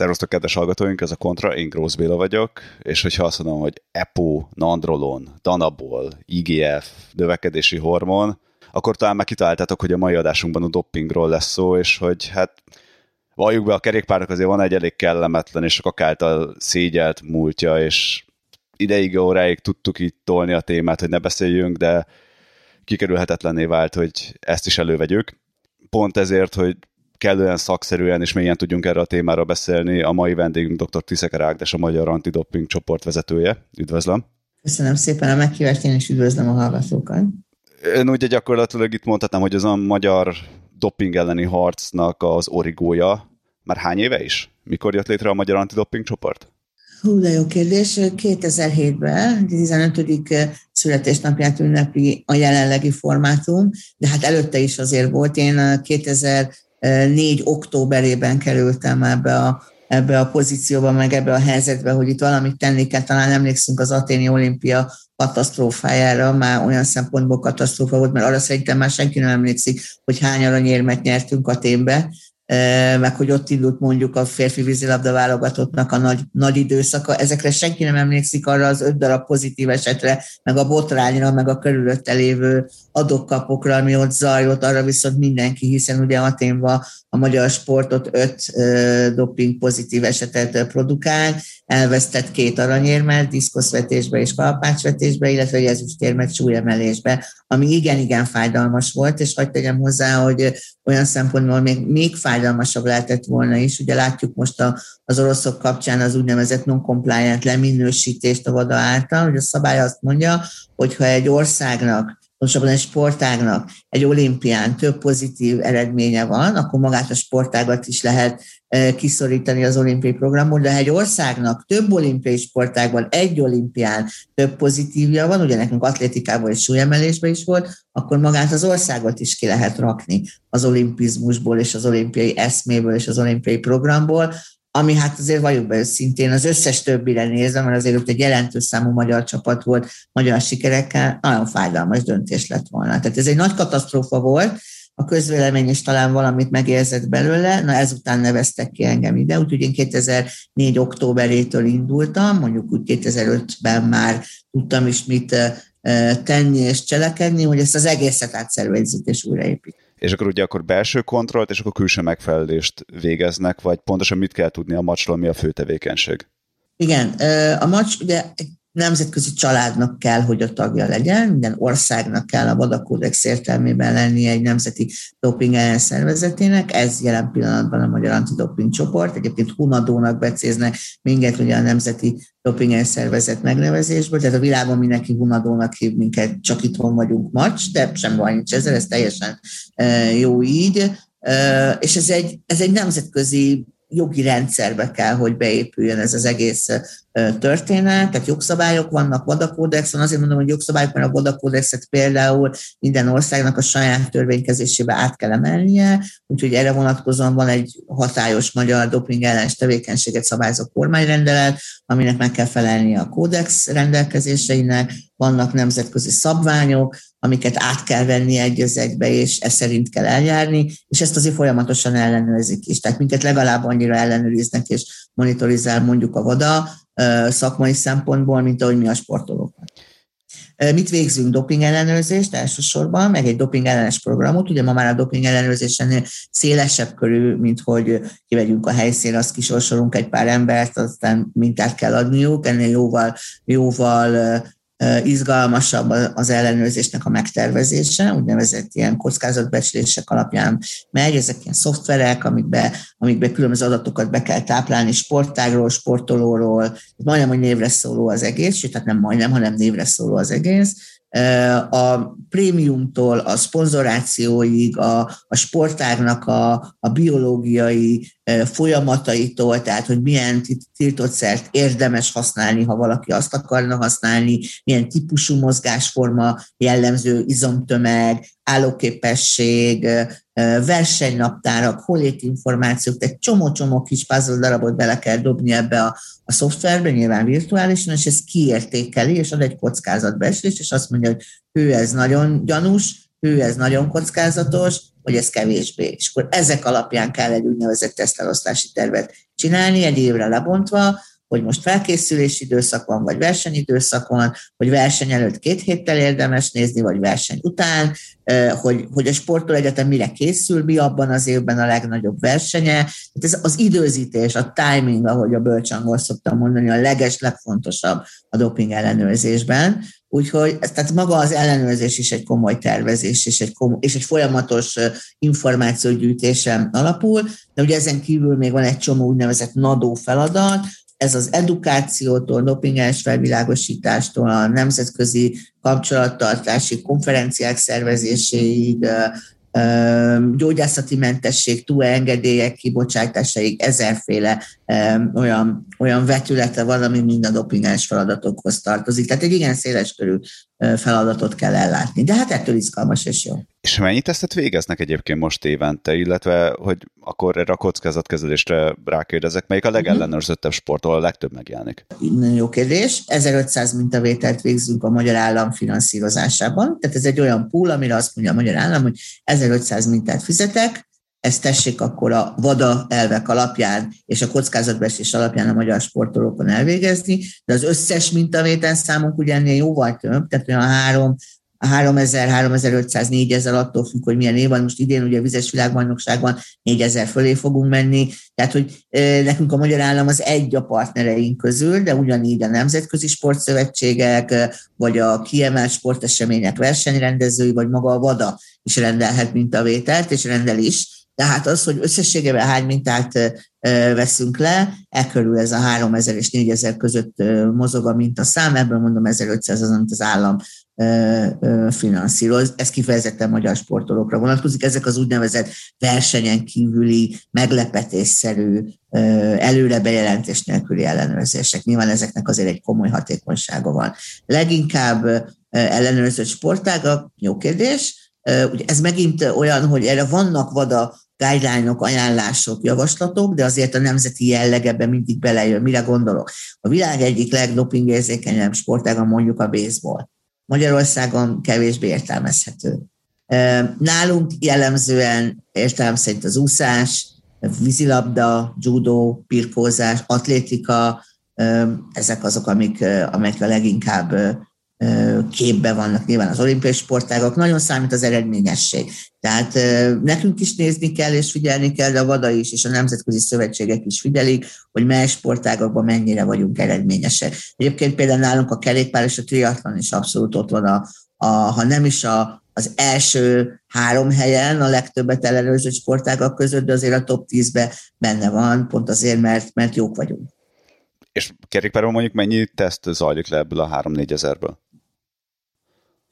Szervusztok, kedves hallgatóink, ez a Kontra, én Grósz Béla vagyok, és hogyha azt mondom, hogy EPO, Nandrolon, Danabol, IGF, növekedési hormon, akkor talán már kitaláltátok, hogy a mai adásunkban a doppingról lesz szó, és hogy hát valljuk be, a kerékpárnak azért van egy elég kellemetlen és sokak által szégyelt múltja, és ideig, óráig tudtuk itt tolni a témát, hogy ne beszéljünk, de kikerülhetetlenné vált, hogy ezt is elővegyük. Pont ezért, hogy kellően szakszerűen és mélyen tudjunk erre a témára beszélni, a mai vendégünk dr. Tiszeker Ágnes, a Magyar Antidoping csoport vezetője. Üdvözlöm! Köszönöm szépen a meghívást, én is üdvözlöm a hallgatókat. Én ugye gyakorlatilag itt mondhatnám, hogy az a magyar doping elleni harcnak az origója már hány éve is? Mikor jött létre a Magyar Antidoping csoport? Hú, de jó kérdés. 2007-ben, 15. születésnapját ünnepli a jelenlegi formátum, de hát előtte is azért volt. Én 2004. októberében kerültem ebbe a, ebbe a pozícióba, meg ebbe a helyzetbe, hogy itt valamit tenni kell. Talán emlékszünk az aténi olimpia katasztrófájára, már olyan szempontból katasztrófa volt, mert arra szerintem már senki nem emlékszik, hogy hány aranyérmet nyertünk a témbe, meg hogy ott indult mondjuk a férfi vízilabda válogatottnak a nagy, nagy időszaka. Ezekre senki nem emlékszik arra az öt darab pozitív esetre, meg a botrányra, meg a körülötte lévő adokkapokra, ami ott zajlott, arra viszont mindenki, hiszen ugye Aténban a magyar sportot öt doping pozitív esetet produkál, elvesztett két aranyérmet, diszkoszvetésbe és kalapácsvetésbe, illetve ezüstérmet súlyemelésbe, ami igen-igen fájdalmas volt, és hagyd tegyem hozzá, hogy olyan szempontból még, még fájdalmasabb lehetett volna is. Ugye látjuk most a, az oroszok kapcsán az úgynevezett non-compliant leminősítést a VADA által, hogy a szabály azt mondja, hogy ha egy országnak pontosabban egy sportágnak egy olimpián több pozitív eredménye van, akkor magát a sportágat is lehet e, kiszorítani az olimpiai programból, de ha egy országnak több olimpiai sportágban egy olimpián több pozitívja van, ugye nekünk atlétikában és súlyemelésben is volt, akkor magát az országot is ki lehet rakni az olimpizmusból és az olimpiai eszméből és az olimpiai programból, ami hát azért valljuk be őszintén, az összes többire nézve, mert azért ott egy jelentős számú magyar csapat volt magyar sikerekkel, nagyon fájdalmas döntés lett volna. Tehát ez egy nagy katasztrófa volt, a közvélemény is talán valamit megérzett belőle, na ezután neveztek ki engem ide, úgyhogy én 2004. októberétől indultam, mondjuk úgy 2005-ben már tudtam is mit tenni és cselekedni, hogy ezt az egészet átszervezzük és újraépítjük és akkor ugye akkor belső kontrollt, és akkor külső megfelelést végeznek, vagy pontosan mit kell tudni a macsról, mi a fő tevékenység? Igen, a macs ugye nemzetközi családnak kell, hogy a tagja legyen, minden országnak kell a VADA kódex értelmében lenni egy nemzeti doping szervezetének, ez jelen pillanatban a Magyar Antidoping csoport, egyébként Hunadónak becéznek minket ugye a Nemzeti Doping szervezet megnevezésből, tehát a világon mindenki Hunadónak hív minket, csak itthon vagyunk macs, de sem baj nincs ezzel, ez teljesen jó így, és ez egy, ez egy nemzetközi jogi rendszerbe kell, hogy beépüljön ez az egész történet, tehát jogszabályok vannak, vadakódex van, azért mondom, hogy jogszabályok, mert a vadakódexet például minden országnak a saját törvénykezésébe át kell emelnie, úgyhogy erre vonatkozóan van egy hatályos magyar doping ellenes tevékenységet szabályozó kormányrendelet, aminek meg kell felelnie a kódex rendelkezéseinek, vannak nemzetközi szabványok, amiket át kell venni egy az egybe, és ez szerint kell eljárni, és ezt azért folyamatosan ellenőrzik is. Tehát minket legalább annyira ellenőriznek és monitorizál mondjuk a VADA szakmai szempontból, mint ahogy mi a sportolókat. Mit végzünk? Doping ellenőrzést elsősorban, meg egy doping ellenes programot. Ugye ma már a doping ellenőrzésen szélesebb körül, mint hogy kivegyünk a helyszínre, azt kisorsolunk egy pár embert, aztán mintát kell adniuk. Ennél jóval, jóval izgalmasabb az ellenőrzésnek a megtervezése, úgynevezett ilyen kockázatbecslések alapján megy, ezek ilyen szoftverek, amikbe, amikbe különböző adatokat be kell táplálni sportágról, sportolóról, majdnem, hogy névre szóló az egész, sőt, tehát nem majdnem, hanem névre szóló az egész, a prémiumtól a szponzorációig, a, a sportágnak a, a biológiai folyamataitól, tehát hogy milyen tiltott szert érdemes használni, ha valaki azt akarna használni, milyen típusú mozgásforma jellemző izomtömeg, állóképesség, versenynaptárak, információk, tehát csomó-csomó kis puzzle darabot bele kell dobni ebbe a, a szoftverbe, nyilván virtuálisan, és ez kiértékeli, és ad egy kockázatbeeslést, és azt mondja, hogy ő ez nagyon gyanús, ő ez nagyon kockázatos, hogy ez kevésbé. És akkor ezek alapján kell egy úgynevezett tesztelosztási tervet csinálni, egy évre lebontva, hogy most felkészülési időszak van, vagy versenyidőszak van, hogy verseny előtt két héttel érdemes nézni, vagy verseny után, hogy, hogy a sportol egyetem mire készül, mi abban az évben a legnagyobb versenye. Tehát ez az időzítés, a timing, ahogy a bölcsangol szoktam mondani, a leges, legfontosabb a doping ellenőrzésben. Úgyhogy tehát maga az ellenőrzés is egy komoly tervezés és egy, komoly, és egy folyamatos információgyűjtésen alapul, de ugye ezen kívül még van egy csomó úgynevezett nadó feladat, ez az edukációtól, dopingás felvilágosítástól, a nemzetközi kapcsolattartási konferenciák szervezéséig, gyógyászati mentesség, túlengedélyek kibocsátásaig ezerféle olyan, olyan vetülete van, ami mind a dopingás feladatokhoz tartozik. Tehát egy igen széles körű feladatot kell ellátni. De hát ettől izgalmas és jó. És mennyit tesztet végeznek egyébként most évente, illetve hogy akkor erre a kockázatkezelésre rákérdezek, melyik a legellenőrzöttebb sport, ahol a legtöbb megjelenik? Nagyon jó kérdés. 1500 mintavételt végzünk a magyar állam finanszírozásában. Tehát ez egy olyan pool, amire azt mondja a magyar állam, hogy 1500 mintát fizetek, ezt tessék akkor a VADA elvek alapján és a kockázatbesés alapján a magyar sportolókon elvégezni, de az összes mintavétel számunk ennél jóval több, tehát olyan három, 3000, 3500, 4000 attól függ, hogy milyen év van. Most idén ugye a vizes világbajnokságban 4000 fölé fogunk menni. Tehát, hogy nekünk a magyar állam az egy a partnereink közül, de ugyanígy a nemzetközi sportszövetségek, vagy a kiemelt sportesemények versenyrendezői, vagy maga a VADA is rendelhet mintavételt, és rendel is tehát az, hogy összességében hány mintát veszünk le, e körül ez a 3000 és 4000 között mozog a szám, ebből mondom 1500 az, amit az állam finanszíroz. Ez kifejezetten magyar sportolókra vonatkozik. Ezek az úgynevezett versenyen kívüli, meglepetésszerű, előre bejelentés nélküli ellenőrzések. Nyilván ezeknek azért egy komoly hatékonysága van. Leginkább ellenőrzött sportágak, jó kérdés, Ugye ez megint olyan, hogy erre vannak vada guideline ajánlások, javaslatok, de azért a nemzeti jelleg ebben mindig belejön. Mire gondolok? A világ egyik legdopingérzékenyebb sportága mondjuk a baseball. Magyarországon kevésbé értelmezhető. Nálunk jellemzően értelem szerint az úszás, vízilabda, judo, pirkózás, atlétika, ezek azok, amik, amik a leginkább képbe vannak nyilván az olimpiai sportágok, nagyon számít az eredményesség. Tehát nekünk is nézni kell és figyelni kell, de a VADA is és a nemzetközi szövetségek is figyelik, hogy mely sportágokban mennyire vagyunk eredményesek. Egyébként például nálunk a kerékpár és a triatlon is abszolút ott van, a, a, ha nem is a, az első három helyen a legtöbbet ellenőrző sportágak között, de azért a top 10-be benne van, pont azért, mert, mert jók vagyunk. És kerékpáron mondjuk mennyi teszt zajlik le ebből a 3-4 ezerből?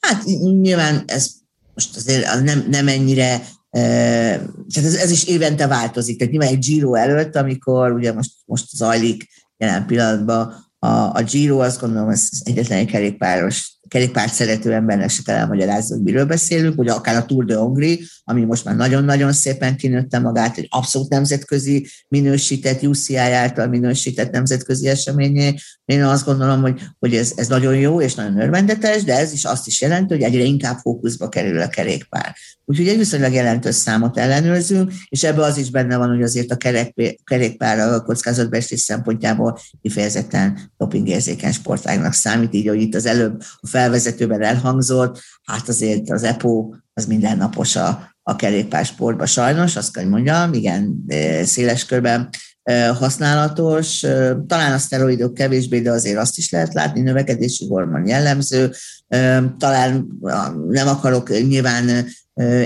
Hát nyilván ez most azért nem, nem ennyire, tehát ez, ez is évente változik. Tehát nyilván egy Giro előtt, amikor ugye most, most zajlik jelen pillanatban a, a Giro, azt gondolom, ez egyetlen egy kerékpáros kerékpárt szerető embernek se kell elmagyarázni, hogy miről beszélünk, hogy akár a Tour de Hongri, ami most már nagyon-nagyon szépen kinőtte magát, egy abszolút nemzetközi minősített, UCI által minősített nemzetközi eseményé. Én azt gondolom, hogy, hogy ez, ez nagyon jó és nagyon örvendetes, de ez is azt is jelenti, hogy egyre inkább fókuszba kerül a kerékpár. Úgyhogy egy viszonylag jelentős számot ellenőrzünk, és ebbe az is benne van, hogy azért a kerékpár a kockázatbeestés szempontjából kifejezetten dopingérzékeny sportágnak számít, így, hogy itt az előbb a felvezetőben elhangzott, hát azért az EPO az mindennapos a, a kerékpársportban sajnos, azt kell mondjam, igen, széles körben használatos, talán a szteroidok kevésbé, de azért azt is lehet látni, növekedési hormon jellemző, talán nem akarok nyilván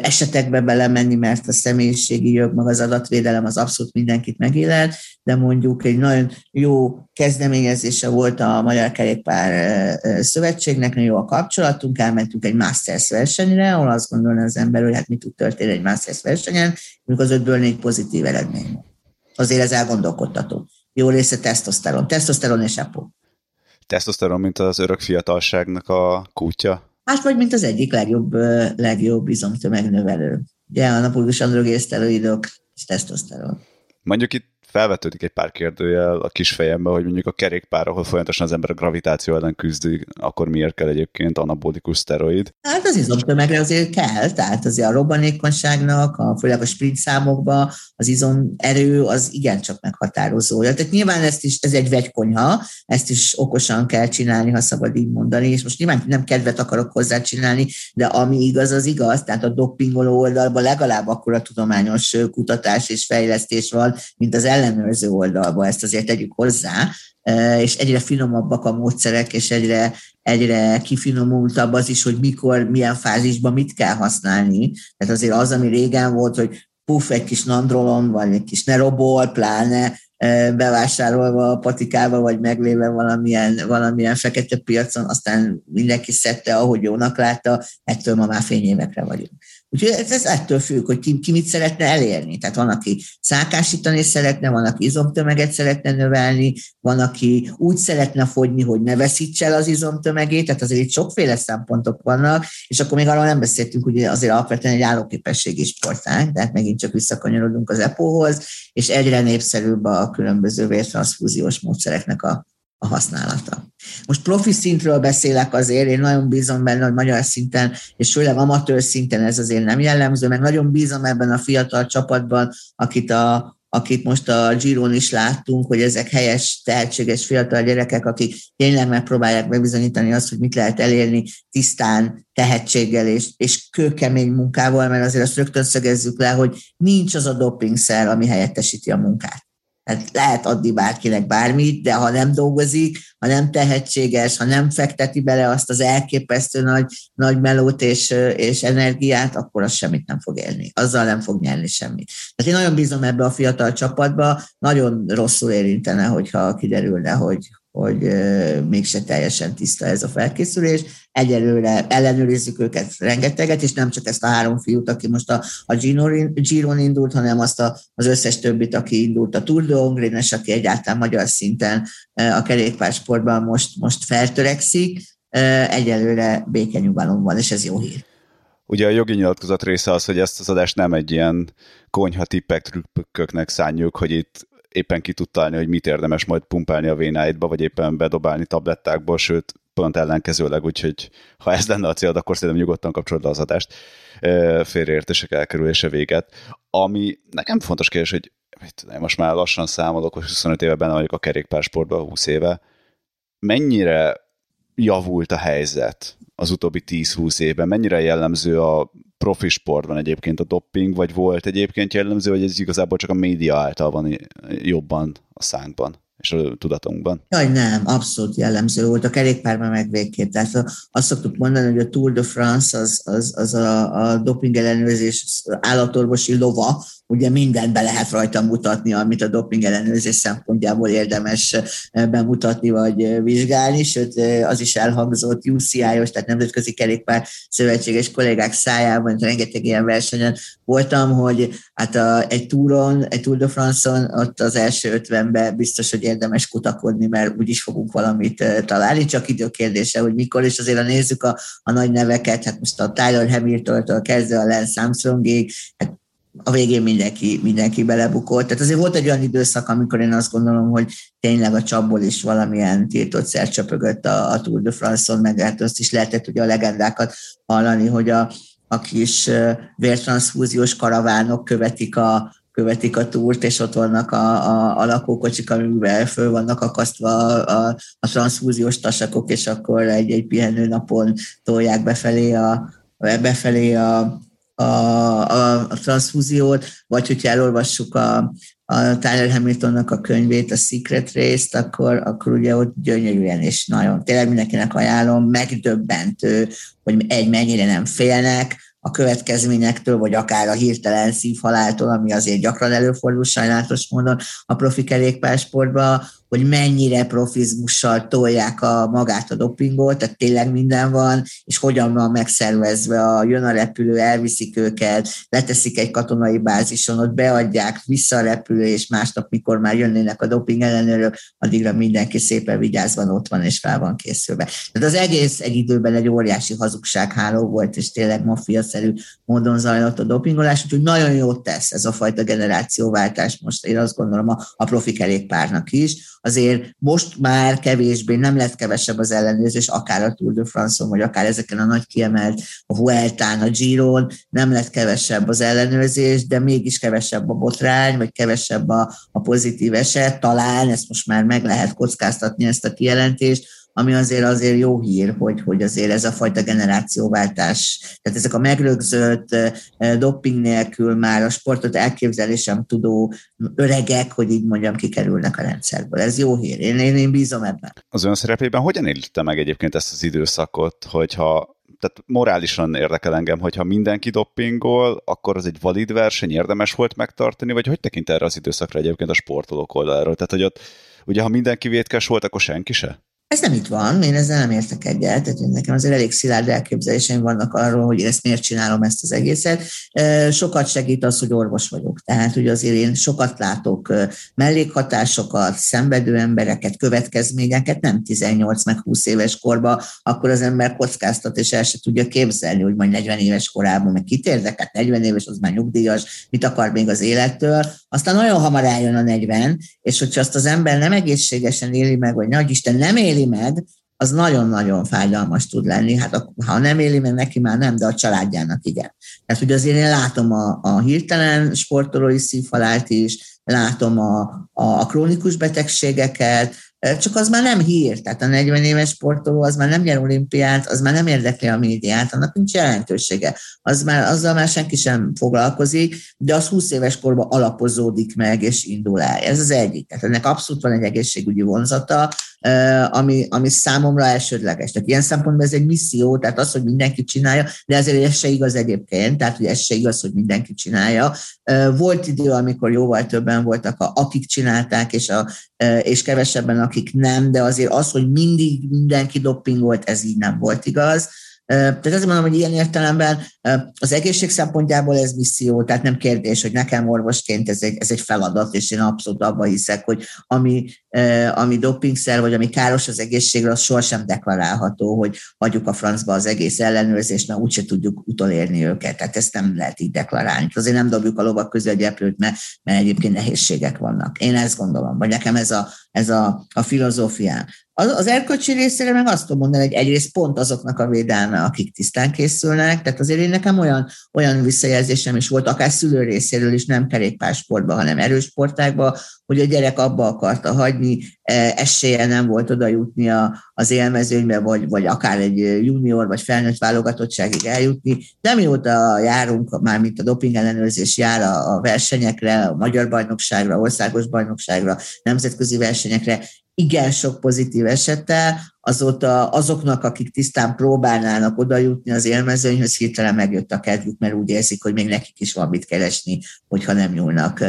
esetekbe belemenni, mert a személyiségi jog, meg az adatvédelem az abszolút mindenkit megélel, de mondjuk egy nagyon jó kezdeményezése volt a Magyar Kerékpár Szövetségnek, nagyon jó a kapcsolatunk, elmentünk egy Masters versenyre, ahol azt gondolna az ember, hogy hát mi tud történni egy Masters versenyen, mondjuk az ötből négy pozitív eredmény. Azért ez elgondolkodtató. Jó része tesztoszteron. Tesztoszteron és EPO. Tesztoszteron, mint az örök fiatalságnak a kútja? Hát vagy mint az egyik legjobb, legjobb izomtömegnövelő. Ugye a napulgus androgészteroidok és tesztoszteron. Mondjuk itt felvetődik egy pár kérdőjel a kis fejembe, hogy mondjuk a kerékpár, ahol folyamatosan az ember a gravitáció ellen küzdik, akkor miért kell egyébként anabolikus szteroid? Hát az izomtömegre azért kell, tehát azért a robbanékonyságnak, a, főleg a sprint számokban az izom erő az igencsak meghatározója. Tehát nyilván ezt is, ez egy vegykonyha, ezt is okosan kell csinálni, ha szabad így mondani, és most nyilván nem kedvet akarok hozzá csinálni, de ami igaz, az igaz, tehát a dopingoló oldalban legalább akkor a tudományos kutatás és fejlesztés van, mint az ellenőrző oldalban, ezt azért tegyük hozzá, és egyre finomabbak a módszerek, és egyre, egyre kifinomultabb az is, hogy mikor, milyen fázisban mit kell használni. Tehát azért az, ami régen volt, hogy puff, egy kis nandrolon, vagy egy kis nerobol, pláne bevásárolva a patikába, vagy megléve valamilyen, valamilyen fekete piacon, aztán mindenki szedte, ahogy jónak látta, ettől ma már fényévekre vagyunk. Úgyhogy ez, ez ettől függ, hogy ki, ki mit szeretne elérni. Tehát van, aki szákásítani szeretne, van, aki izomtömeget szeretne növelni, van, aki úgy szeretne fogyni, hogy ne veszítse el az izomtömegét, tehát azért itt sokféle szempontok vannak, és akkor még arról nem beszéltünk, hogy azért alapvetően egy állóképességi sportág, tehát megint csak visszakanyarodunk az EPO-hoz, és egyre népszerűbb a különböző vértranszfúziós módszereknek a a használata. Most profi szintről beszélek azért, én nagyon bízom benne, hogy magyar szinten, és főleg amatőr szinten ez azért nem jellemző, meg nagyon bízom ebben a fiatal csapatban, akit a, akit most a Giron is láttunk, hogy ezek helyes, tehetséges fiatal gyerekek, akik tényleg megpróbálják bebizonyítani azt, hogy mit lehet elérni tisztán, tehetséggel és, és kőkemény munkával, mert azért azt rögtön szögezzük le, hogy nincs az a dopingszer, ami helyettesíti a munkát. Hát lehet adni bárkinek bármit, de ha nem dolgozik, ha nem tehetséges, ha nem fekteti bele azt az elképesztő nagy, nagy melót és, és energiát, akkor az semmit nem fog élni. Azzal nem fog nyerni semmit. Tehát én nagyon bízom ebbe a fiatal csapatba, nagyon rosszul érintene, hogyha kiderülne, hogy, hogy mégse teljesen tiszta ez a felkészülés. Egyelőre ellenőrizzük őket rengeteget, és nem csak ezt a három fiút, aki most a, a Giron indult, hanem azt a, az összes többit, aki indult a Tour de Hongrénes, aki egyáltalán magyar szinten a kerékpársportban most, most feltörekszik. Egyelőre békenyugalom van, és ez jó hír. Ugye a jogi nyilatkozat része az, hogy ezt az adást nem egy ilyen konyha tippek, trükköknek szánjuk, hogy itt éppen ki tud találni, hogy mit érdemes majd pumpálni a vénáidba, vagy éppen bedobálni tablettákból, sőt, pont ellenkezőleg, úgyhogy ha ez lenne a cél, akkor szerintem nyugodtan kapcsolod az adást. Félreértések elkerülése véget. Ami nekem fontos kérdés, hogy most már lassan számolok, hogy 25 éve benne vagyok a kerékpársportban, 20 éve. Mennyire javult a helyzet az utóbbi 10-20 évben? Mennyire jellemző a profi sportban egyébként a dopping, vagy volt egyébként jellemző, hogy ez igazából csak a média által van jobban a szánkban? és a tudatunkban. Jaj, nem, abszolút jellemző volt. A kerékpárban meg végképp. Tehát azt szoktuk mondani, hogy a Tour de France az, az, az a, a doping ellenőrzés állatorvosi lova, ugye mindent be lehet rajta mutatni, amit a doping ellenőrzés szempontjából érdemes eh, bemutatni vagy eh, vizsgálni, sőt eh, az is elhangzott UCI-os, tehát Nemzetközi Kerékpár Szövetséges kollégák szájában, rengeteg ilyen versenyen voltam, hogy hát a, egy túron, egy Tour de France-on ott az első ötvenben biztos, hogy érdemes kutakodni, mert úgyis fogunk valamit találni, csak idő kérdése, hogy mikor, és azért ha nézzük a, a nagy neveket, hát most a Tyler Hamilton-től kezdve a Lance Armstrongig, hát a végén mindenki, mindenki belebukott. Tehát azért volt egy olyan időszak, amikor én azt gondolom, hogy tényleg a csapból is valamilyen tiltott szer csöpögött a, a Tour de France-on, meg hát azt is lehetett ugye a legendákat hallani, hogy a, a kis vértranszfúziós karavánok követik a, követik a túrt, és ott vannak a, a, a lakókocsik, amivel föl vannak akasztva a, a, a transzfúziós tasakok, és akkor egy-egy pihenő napon tolják befelé a, befelé a, a, a, a transfúziót, vagy hogyha elolvassuk a, a Tyler Hamiltonnak a könyvét, a Secret Race-t, akkor, akkor ugye ott gyönyörűen és nagyon, tényleg mindenkinek ajánlom, megdöbbentő, hogy egy mennyire nem félnek, a következményektől, vagy akár a hirtelen szívhaláltól, ami azért gyakran előfordul sajnálatos módon a profi kerékpársportban, hogy mennyire profizmussal tolják a magát a dopingot, tehát tényleg minden van, és hogyan van megszervezve, a, jön a repülő, elviszik őket, leteszik egy katonai bázison, ott beadják, vissza a repülő, és másnap, mikor már jönnének a doping ellenőrök, addigra mindenki szépen vigyázva ott van, és fel van készülve. Tehát az egész egy időben egy óriási hazugságháló volt, és tényleg mafiaszerű módon zajlott a dopingolás, úgyhogy nagyon jót tesz ez a fajta generációváltás most, én azt gondolom a, a profi kerékpárnak is. Azért most már kevésbé, nem lett kevesebb az ellenőrzés, akár a Tour de France-on, vagy akár ezeken a nagy kiemelt, a Vueltán, a Giron, nem lett kevesebb az ellenőrzés, de mégis kevesebb a botrány, vagy kevesebb a, a pozitív eset. Talán ezt most már meg lehet kockáztatni, ezt a kijelentést, ami azért azért jó hír, hogy, hogy azért ez a fajta generációváltás, tehát ezek a megrögzött dopping nélkül már a sportot elképzelésem tudó öregek, hogy így mondjam, kikerülnek a rendszerből. Ez jó hír. Én, én, én bízom ebben. Az ön szerepében hogyan élte meg egyébként ezt az időszakot, hogyha tehát morálisan érdekel engem, hogyha mindenki doppingol, akkor az egy valid verseny, érdemes volt megtartani, vagy hogy tekint erre az időszakra egyébként a sportolók oldalról? Tehát, hogy ott, ugye, ha mindenki vétkes volt, akkor senki se? Ez nem itt van, én ezzel nem értek egyet, tehát nekem azért elég szilárd elképzeléseim vannak arról, hogy ezt miért csinálom ezt az egészet. Sokat segít az, hogy orvos vagyok, tehát hogy azért én sokat látok mellékhatásokat, szenvedő embereket, következményeket, nem 18 meg 20 éves korban, akkor az ember kockáztat, és el se tudja képzelni, hogy majd 40 éves korában meg kit érdekel, 40 éves, az már nyugdíjas, mit akar még az élettől, aztán nagyon hamar eljön a 40, és hogyha azt az ember nem egészségesen éli meg, vagy nagy Isten nem éli éli meg, az nagyon-nagyon fájdalmas tud lenni. Hát ha nem éli meg, neki már nem, de a családjának igen. Tehát ugye azért én látom a, a hirtelen sportolói szívhalált is, látom a, a, a krónikus betegségeket, csak az már nem hír, tehát a 40 éves sportoló az már nem nyer olimpiát, az már nem érdekli a médiát, annak nincs jelentősége. Az már, azzal már senki sem foglalkozik, de az 20 éves korban alapozódik meg és indul el. Ez az egyik. Tehát ennek abszolút van egy egészségügyi vonzata, ami, ami számomra elsődleges. Tehát ilyen szempontból ez egy misszió, tehát az, hogy mindenki csinálja, de ezért ez se igaz egyébként, tehát hogy ez se igaz, hogy mindenki csinálja. Volt idő, amikor jóval többen voltak, akik csinálták, és, a, és kevesebben, akik nem, de azért az, hogy mindig mindenki doppingolt, ez így nem volt igaz. Tehát azt mondom, hogy ilyen értelemben az egészség szempontjából ez misszió, tehát nem kérdés, hogy nekem orvosként ez egy, ez egy feladat, és én abszolút abban hiszek, hogy ami, ami dopingszer, vagy ami káros az egészségre, az sohasem deklarálható, hogy hagyjuk a francba az egész ellenőrzést, mert úgyse tudjuk utolérni őket. Tehát ezt nem lehet így deklarálni. Azért nem dobjuk a lovak közé a gyeplőt, mert, mert egyébként nehézségek vannak. Én ezt gondolom, vagy nekem ez a, ez a, a filozófiám. Az, az erkölcsi részére meg azt tudom mondani, hogy egyrészt pont azoknak a védelme, akik tisztán készülnek, tehát azért én nekem olyan, olyan visszajelzésem is volt, akár szülő részéről is, nem kerékpársportban, hanem erősportákban, hogy a gyerek abba akarta hagyni, e, esélye nem volt oda jutni az élmezőnybe, vagy, vagy akár egy junior vagy felnőtt válogatottságig eljutni. De mióta járunk, már mint a doping ellenőrzés jár a, a versenyekre, a magyar bajnokságra, országos bajnokságra, nemzetközi versenyekre, igen sok pozitív esettel, azóta azoknak, akik tisztán próbálnának oda jutni az élmezőnyhöz, hirtelen megjött a kedvük, mert úgy érzik, hogy még nekik is van mit keresni, hogyha nem nyúlnak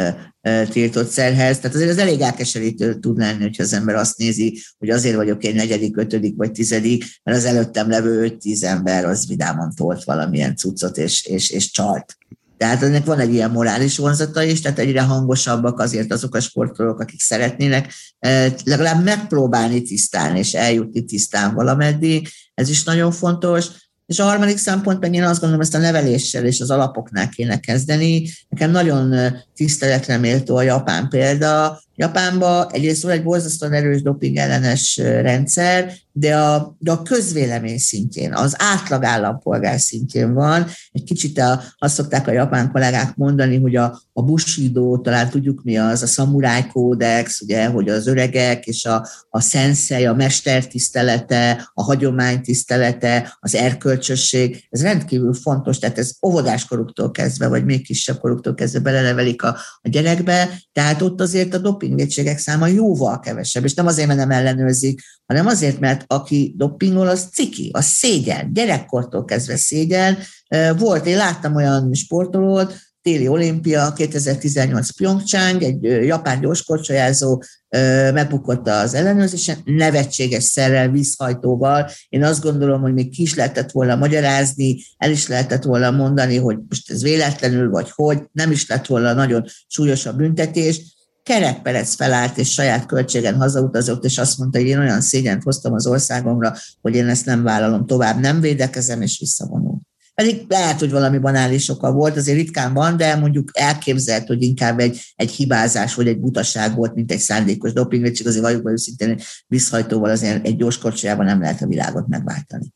tiltott szerhez. Tehát azért ez elég elkeserítő tud lenni, hogyha az ember azt nézi, hogy azért vagyok én negyedik, ötödik vagy tizedik, mert az előttem levő öt-tíz ember az vidáman tolt valamilyen cuccot és, és, és csalt. Tehát ennek van egy ilyen morális vonzata is, tehát egyre hangosabbak azért azok a sportolók, akik szeretnének eh, legalább megpróbálni tisztán és eljutni tisztán valameddig. Ez is nagyon fontos. És a harmadik szempont meg én azt gondolom, ezt a neveléssel és az alapoknál kéne kezdeni. Nekem nagyon eh, tiszteletre méltó a japán példa. Japánban egyrészt van egy borzasztóan erős doping ellenes rendszer, de a, de a közvélemény szintjén, az átlag állampolgár szintjén van. Egy kicsit a, azt szokták a japán kollégák mondani, hogy a, a bushido, talán tudjuk mi az, a szamuráj kódex, ugye, hogy az öregek és a, a szenszei, a mester tisztelete, a hagyomány tisztelete, az erkölcsösség, ez rendkívül fontos, tehát ez óvodáskoruktól kezdve, vagy még kisebb koruktól kezdve belenevelik a, a gyerekbe, tehát ott azért a dopingvédségek száma jóval kevesebb, és nem azért, mert nem ellenőrzik, hanem azért, mert aki dopingol, az ciki, az szégyen, gyerekkortól kezdve szégyen. Volt, én láttam olyan sportolót, téli olimpia, 2018 Pyeongchang, egy japán gyorskorcsolyázó megbukott az ellenőrzésen, nevetséges szerrel, vízhajtóval. Én azt gondolom, hogy még ki is lehetett volna magyarázni, el is lehetett volna mondani, hogy most ez véletlenül, vagy hogy, nem is lett volna nagyon súlyos a büntetés. Kerek Perec felállt, és saját költségen hazautazott, és azt mondta, hogy én olyan szégyent hoztam az országomra, hogy én ezt nem vállalom tovább, nem védekezem, és visszavonul. Pedig lehet, hogy valami banális oka volt, azért ritkán van, de mondjuk elképzelt, hogy inkább egy, egy hibázás vagy egy butaság volt, mint egy szándékos doping, csak azért valljuk őszintén, hogy visszhajtóval azért egy gyors korcsolyában nem lehet a világot megváltani.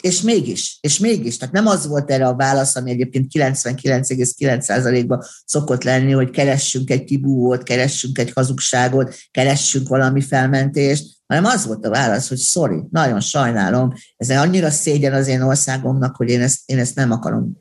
És mégis, és mégis, tehát nem az volt erre a válasz, ami egyébként 99,9%-ban szokott lenni, hogy keressünk egy kibúvót, keressünk egy hazugságot, keressünk valami felmentést, hanem az volt a válasz, hogy sorry, nagyon sajnálom, ez annyira szégyen az én országomnak, hogy én ezt, én ezt nem akarom,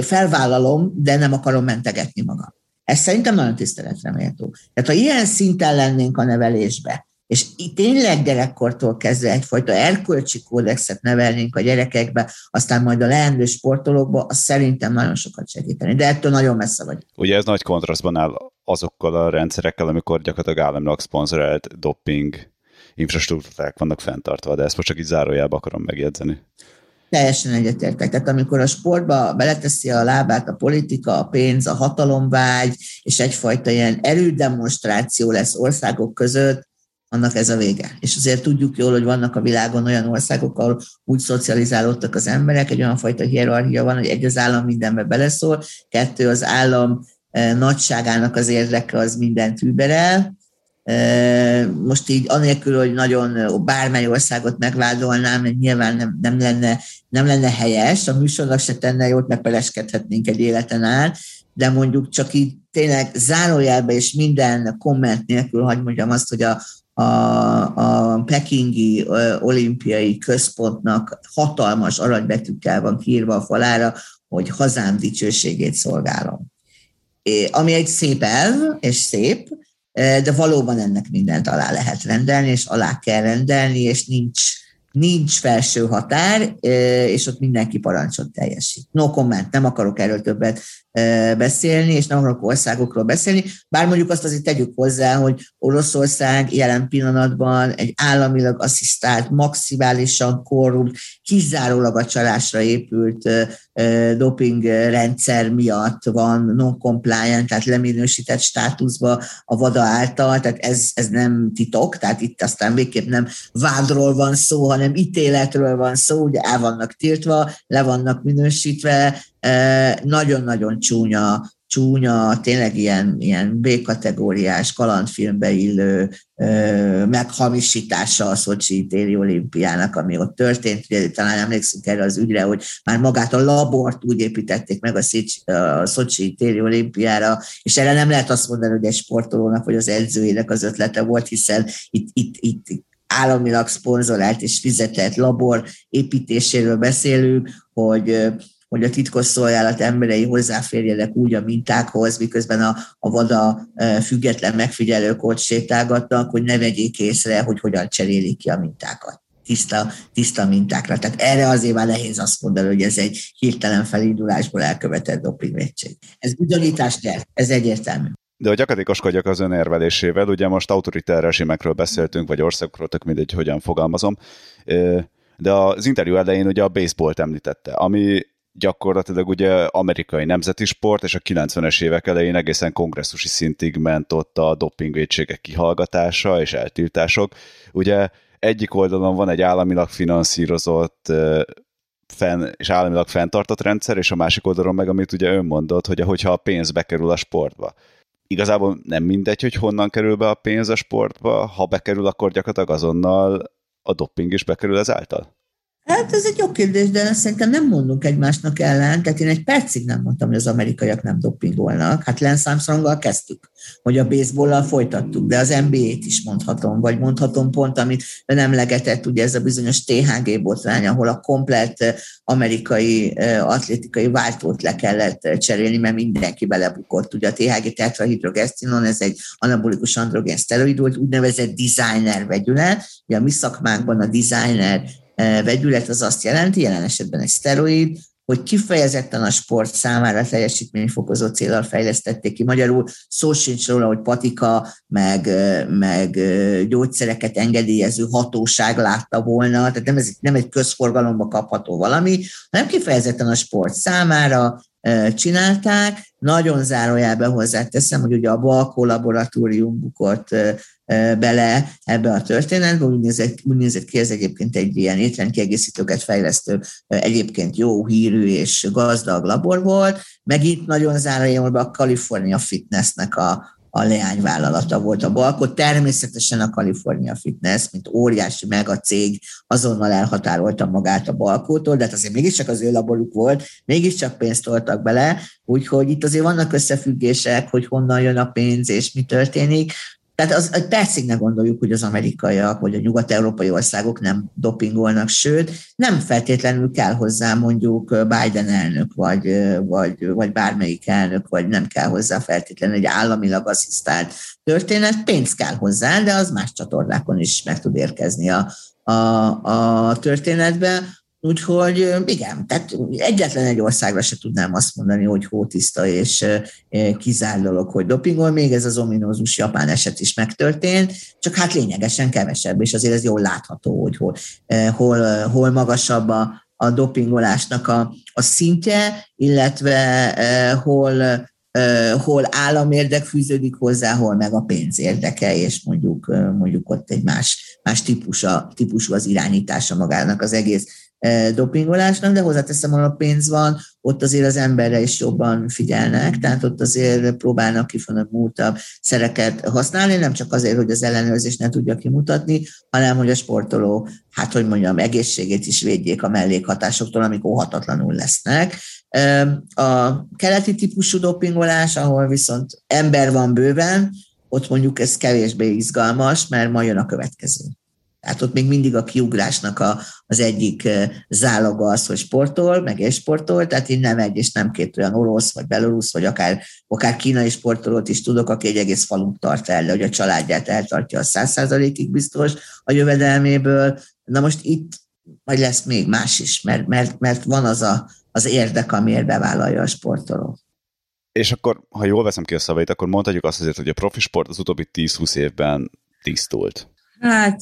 felvállalom, de nem akarom mentegetni magam. Ez szerintem nagyon tiszteletre méltó. Tehát ha ilyen szinten lennénk a nevelésbe, és itt tényleg gyerekkortól kezdve egyfajta erkölcsi kódexet nevelnénk a gyerekekbe, aztán majd a leendő sportolókba, az szerintem nagyon sokat segíteni. De ettől nagyon messze vagy. Ugye ez nagy kontrasztban áll azokkal a rendszerekkel, amikor gyakorlatilag államilag szponzorált doping infrastruktúrák vannak fenntartva, de ezt most csak így zárójába akarom megjegyzeni. Teljesen egyetértek. Tehát amikor a sportba beleteszi a lábát a politika, a pénz, a hatalomvágy, és egyfajta ilyen erődemonstráció lesz országok között, annak ez a vége. És azért tudjuk jól, hogy vannak a világon olyan országok, ahol úgy szocializálódtak az emberek, egy olyan fajta hierarchia van, hogy egy az állam mindenbe beleszól, kettő az állam eh, nagyságának az érdeke az mindent überel, eh, most így anélkül, hogy nagyon bármely országot megvádolnám, nyilván nem, nem, lenne, nem lenne helyes, a műsornak se tenne jót, mert peleskedhetnénk egy életen át, de mondjuk csak így tényleg zárójelbe és minden komment nélkül, hogy mondjam azt, hogy a, a, a pekingi olimpiai központnak hatalmas aranybetűkkel van kiírva a falára, hogy hazám dicsőségét szolgálom. É, ami egy szép elv, és szép, de valóban ennek mindent alá lehet rendelni, és alá kell rendelni, és nincs, nincs felső határ, és ott mindenki parancsot teljesít. No comment, nem akarok erről többet beszélni, és nem akarok országokról beszélni, bár mondjuk azt azért tegyük hozzá, hogy Oroszország jelen pillanatban egy államilag asszisztált, maximálisan korrupt, kizárólag a csalásra épült doping rendszer miatt van non-compliant, tehát leminősített státuszba a VADA által, tehát ez, ez nem titok, tehát itt aztán végképp nem vádról van szó, hanem ítéletről van szó, ugye el vannak tiltva, le vannak minősítve, nagyon-nagyon csúnya, csúnya, tényleg ilyen, ilyen B-kategóriás kalandfilmbe illő ö, meghamisítása a Szocsi téli olimpiának, ami ott történt. Ugye, talán emlékszünk erre az ügyre, hogy már magát a labort úgy építették meg a, Szics, Szocsi téli olimpiára, és erre nem lehet azt mondani, hogy egy sportolónak vagy az edzőjének az ötlete volt, hiszen itt, itt, itt államilag szponzorált és fizetett labor építéséről beszélünk, hogy hogy a titkosszolgálat emberei hozzáférjenek úgy a mintákhoz, miközben a, a vada e, független megfigyelők ott sétálgatnak, hogy ne vegyék észre, hogy hogyan cserélik ki a mintákat. Tiszta, tiszta mintákra. Tehát erre azért már nehéz azt mondani, hogy ez egy hirtelen felindulásból elkövetett dopingvédség. Ez bizonyítást nyer, ez egyértelmű. De hogy akadékoskodjak az önérvelésével, ugye most autoritár rezsimekről beszéltünk, vagy országokról, tök mindegy, hogyan fogalmazom, de az interjú elején ugye a baseballt említette, ami gyakorlatilag ugye amerikai nemzeti sport, és a 90-es évek elején egészen kongresszusi szintig ment ott a dopingvédségek kihallgatása és eltiltások. Ugye egyik oldalon van egy államilag finanszírozott fenn, és államilag fenntartott rendszer, és a másik oldalon meg, amit ugye ön mondott, hogy hogyha a pénz bekerül a sportba. Igazából nem mindegy, hogy honnan kerül be a pénz a sportba, ha bekerül, akkor gyakorlatilag azonnal a doping is bekerül ezáltal? Hát ez egy jó kérdés, de szerintem nem mondunk egymásnak ellen. Tehát én egy percig nem mondtam, hogy az amerikaiak nem dopingolnak. Hát Lance Armstronggal kezdtük, hogy a baseballlal folytattuk, de az NBA-t is mondhatom, vagy mondhatom pont, amit ön emlegetett, ugye ez a bizonyos THG botrány, ahol a komplet eh, amerikai eh, atlétikai váltót le kellett eh, cserélni, mert mindenki belebukott. Ugye a THG tetrahidrogesztinon, ez egy anabolikus androgén szteroid volt, úgynevezett designer vegyület. Ugye a mi szakmánkban a designer vegyület az azt jelenti, jelen esetben egy szteroid, hogy kifejezetten a sport számára teljesítményfokozó célral fejlesztették ki. Magyarul szó sincs róla, hogy patika, meg, meg gyógyszereket engedélyező hatóság látta volna, tehát nem, ez, nem egy közforgalomba kapható valami, hanem kifejezetten a sport számára csinálták. Nagyon zárójelben hozzáteszem, hogy ugye a Balkó laboratórium bukott bele ebbe a történetbe, úgy nézett, úgy nézett ki, ez egyébként egy ilyen étrendkiegészítőket fejlesztő, egyébként jó hírű és gazdag labor volt. Megint nagyon zárójelben a California Fitnessnek a, a leányvállalata volt a Balkó. Természetesen a California Fitness, mint óriási meg cég, azonnal elhatárolta magát a Balkótól, de hát azért mégiscsak az ő laboruk volt, mégiscsak pénzt toltak bele, úgyhogy itt azért vannak összefüggések, hogy honnan jön a pénz és mi történik. Tehát az, egy percig ne gondoljuk, hogy az amerikaiak vagy a nyugat-európai országok nem dopingolnak, sőt, nem feltétlenül kell hozzá mondjuk Biden elnök, vagy, vagy, vagy bármelyik elnök, vagy nem kell hozzá feltétlenül egy államilag asszisztált történet, pénz kell hozzá, de az más csatornákon is meg tud érkezni a, a, a történetbe. Úgyhogy igen, tehát egyetlen egy országra se tudnám azt mondani, hogy hótiszta és kizár dolog, hogy dopingol. Még ez az ominózus japán eset is megtörtént, csak hát lényegesen kevesebb, és azért ez jól látható, hogy hol, hol, hol magasabb a, a dopingolásnak a, a szintje, illetve hol hol államérdek fűződik hozzá, hol meg a pénz érdeke, és mondjuk, mondjuk ott egy más, más típusa, típusú az irányítása magának az egész dopingolásnak, de hozzáteszem, ahol a pénz van, ott azért az emberre is jobban figyelnek, tehát ott azért próbálnak kifonomultabb szereket használni, nem csak azért, hogy az ellenőrzést ne tudja kimutatni, hanem hogy a sportoló, hát hogy mondjam, egészségét is védjék a mellékhatásoktól, amik óhatatlanul lesznek. A keleti típusú dopingolás, ahol viszont ember van bőven, ott mondjuk ez kevésbé izgalmas, mert ma jön a következő. Tehát ott még mindig a kiugrásnak a, az egyik záloga az, hogy sportol, meg és sportol, tehát én nem egy és nem két olyan orosz, vagy belorusz, vagy akár, akár kínai sportolót is tudok, aki egy egész falut tart el, hogy a családját eltartja a száz százalékig biztos a jövedelméből. Na most itt majd lesz még más is, mert, mert, mert van az a, az érdek, amiért bevállalja a sportoló. És akkor, ha jól veszem ki a szavait, akkor mondhatjuk azt azért, hogy a profi sport az utóbbi 10-20 évben tisztult. Hát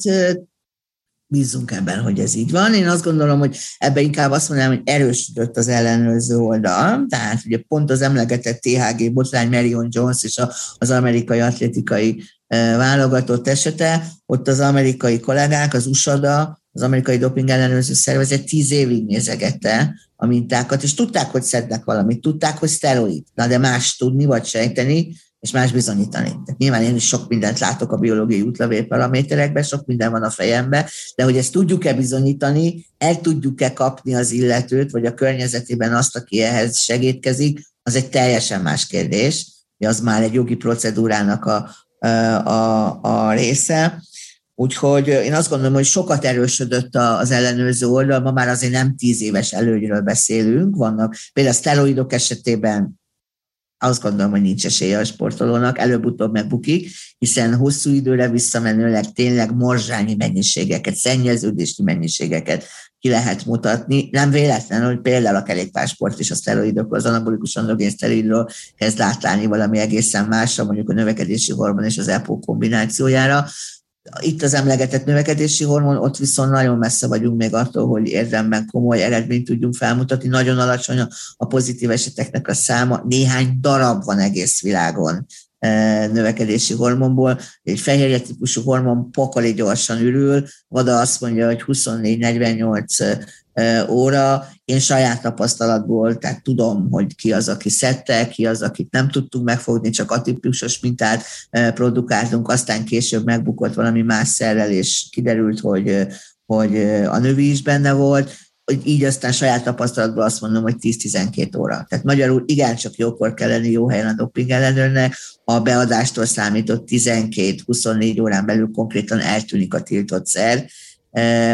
bízunk ebben, hogy ez így van. Én azt gondolom, hogy ebbe inkább azt mondanám, hogy erősödött az ellenőrző oldal, tehát ugye pont az emlegetett THG botrány Marion Jones és az amerikai atlétikai e, válogatott esete, ott az amerikai kollégák, az USADA, az amerikai doping ellenőrző szervezet tíz évig nézegette a mintákat, és tudták, hogy szednek valamit, tudták, hogy szteroid. Na de más tudni, vagy sejteni, és más bizonyítani. Tehát nyilván én is sok mindent látok a biológiai útlevél paraméterekben, sok minden van a fejemben, de hogy ezt tudjuk-e bizonyítani, el tudjuk-e kapni az illetőt, vagy a környezetében azt, aki ehhez segítkezik, az egy teljesen más kérdés, az már egy jogi procedúrának a, a, a része. Úgyhogy én azt gondolom, hogy sokat erősödött az ellenőrző oldal, ma már azért nem tíz éves előnyről beszélünk, vannak például a szteroidok esetében azt gondolom, hogy nincs esélye a sportolónak, előbb-utóbb megbukik, hiszen hosszú időre visszamenőleg tényleg morzsányi mennyiségeket, szennyeződési mennyiségeket ki lehet mutatni. Nem véletlen, hogy például a kerékpársport is a szteroidok, az anabolikus androgén szteroidról kezd átlálni valami egészen másra, mondjuk a növekedési hormon és az EPO kombinációjára. Itt az emlegetett növekedési hormon, ott viszont nagyon messze vagyunk még attól, hogy érdemben komoly eredményt tudjunk felmutatni. Nagyon alacsony a pozitív eseteknek a száma, néhány darab van egész világon e, növekedési hormonból. Egy fehérje típusú hormon pokoli gyorsan ürül, Vada azt mondja, hogy 24-48 óra. Én saját tapasztalatból, tehát tudom, hogy ki az, aki szedte, ki az, akit nem tudtunk megfogni, csak atipiusos mintát produkáltunk, aztán később megbukott valami más szerrel, és kiderült, hogy, hogy a növi is benne volt, így aztán saját tapasztalatból azt mondom, hogy 10-12 óra. Tehát magyarul igencsak jókor kell lenni jó helyen a doping ellenőrnek, a beadástól számított 12-24 órán belül konkrétan eltűnik a tiltott szer,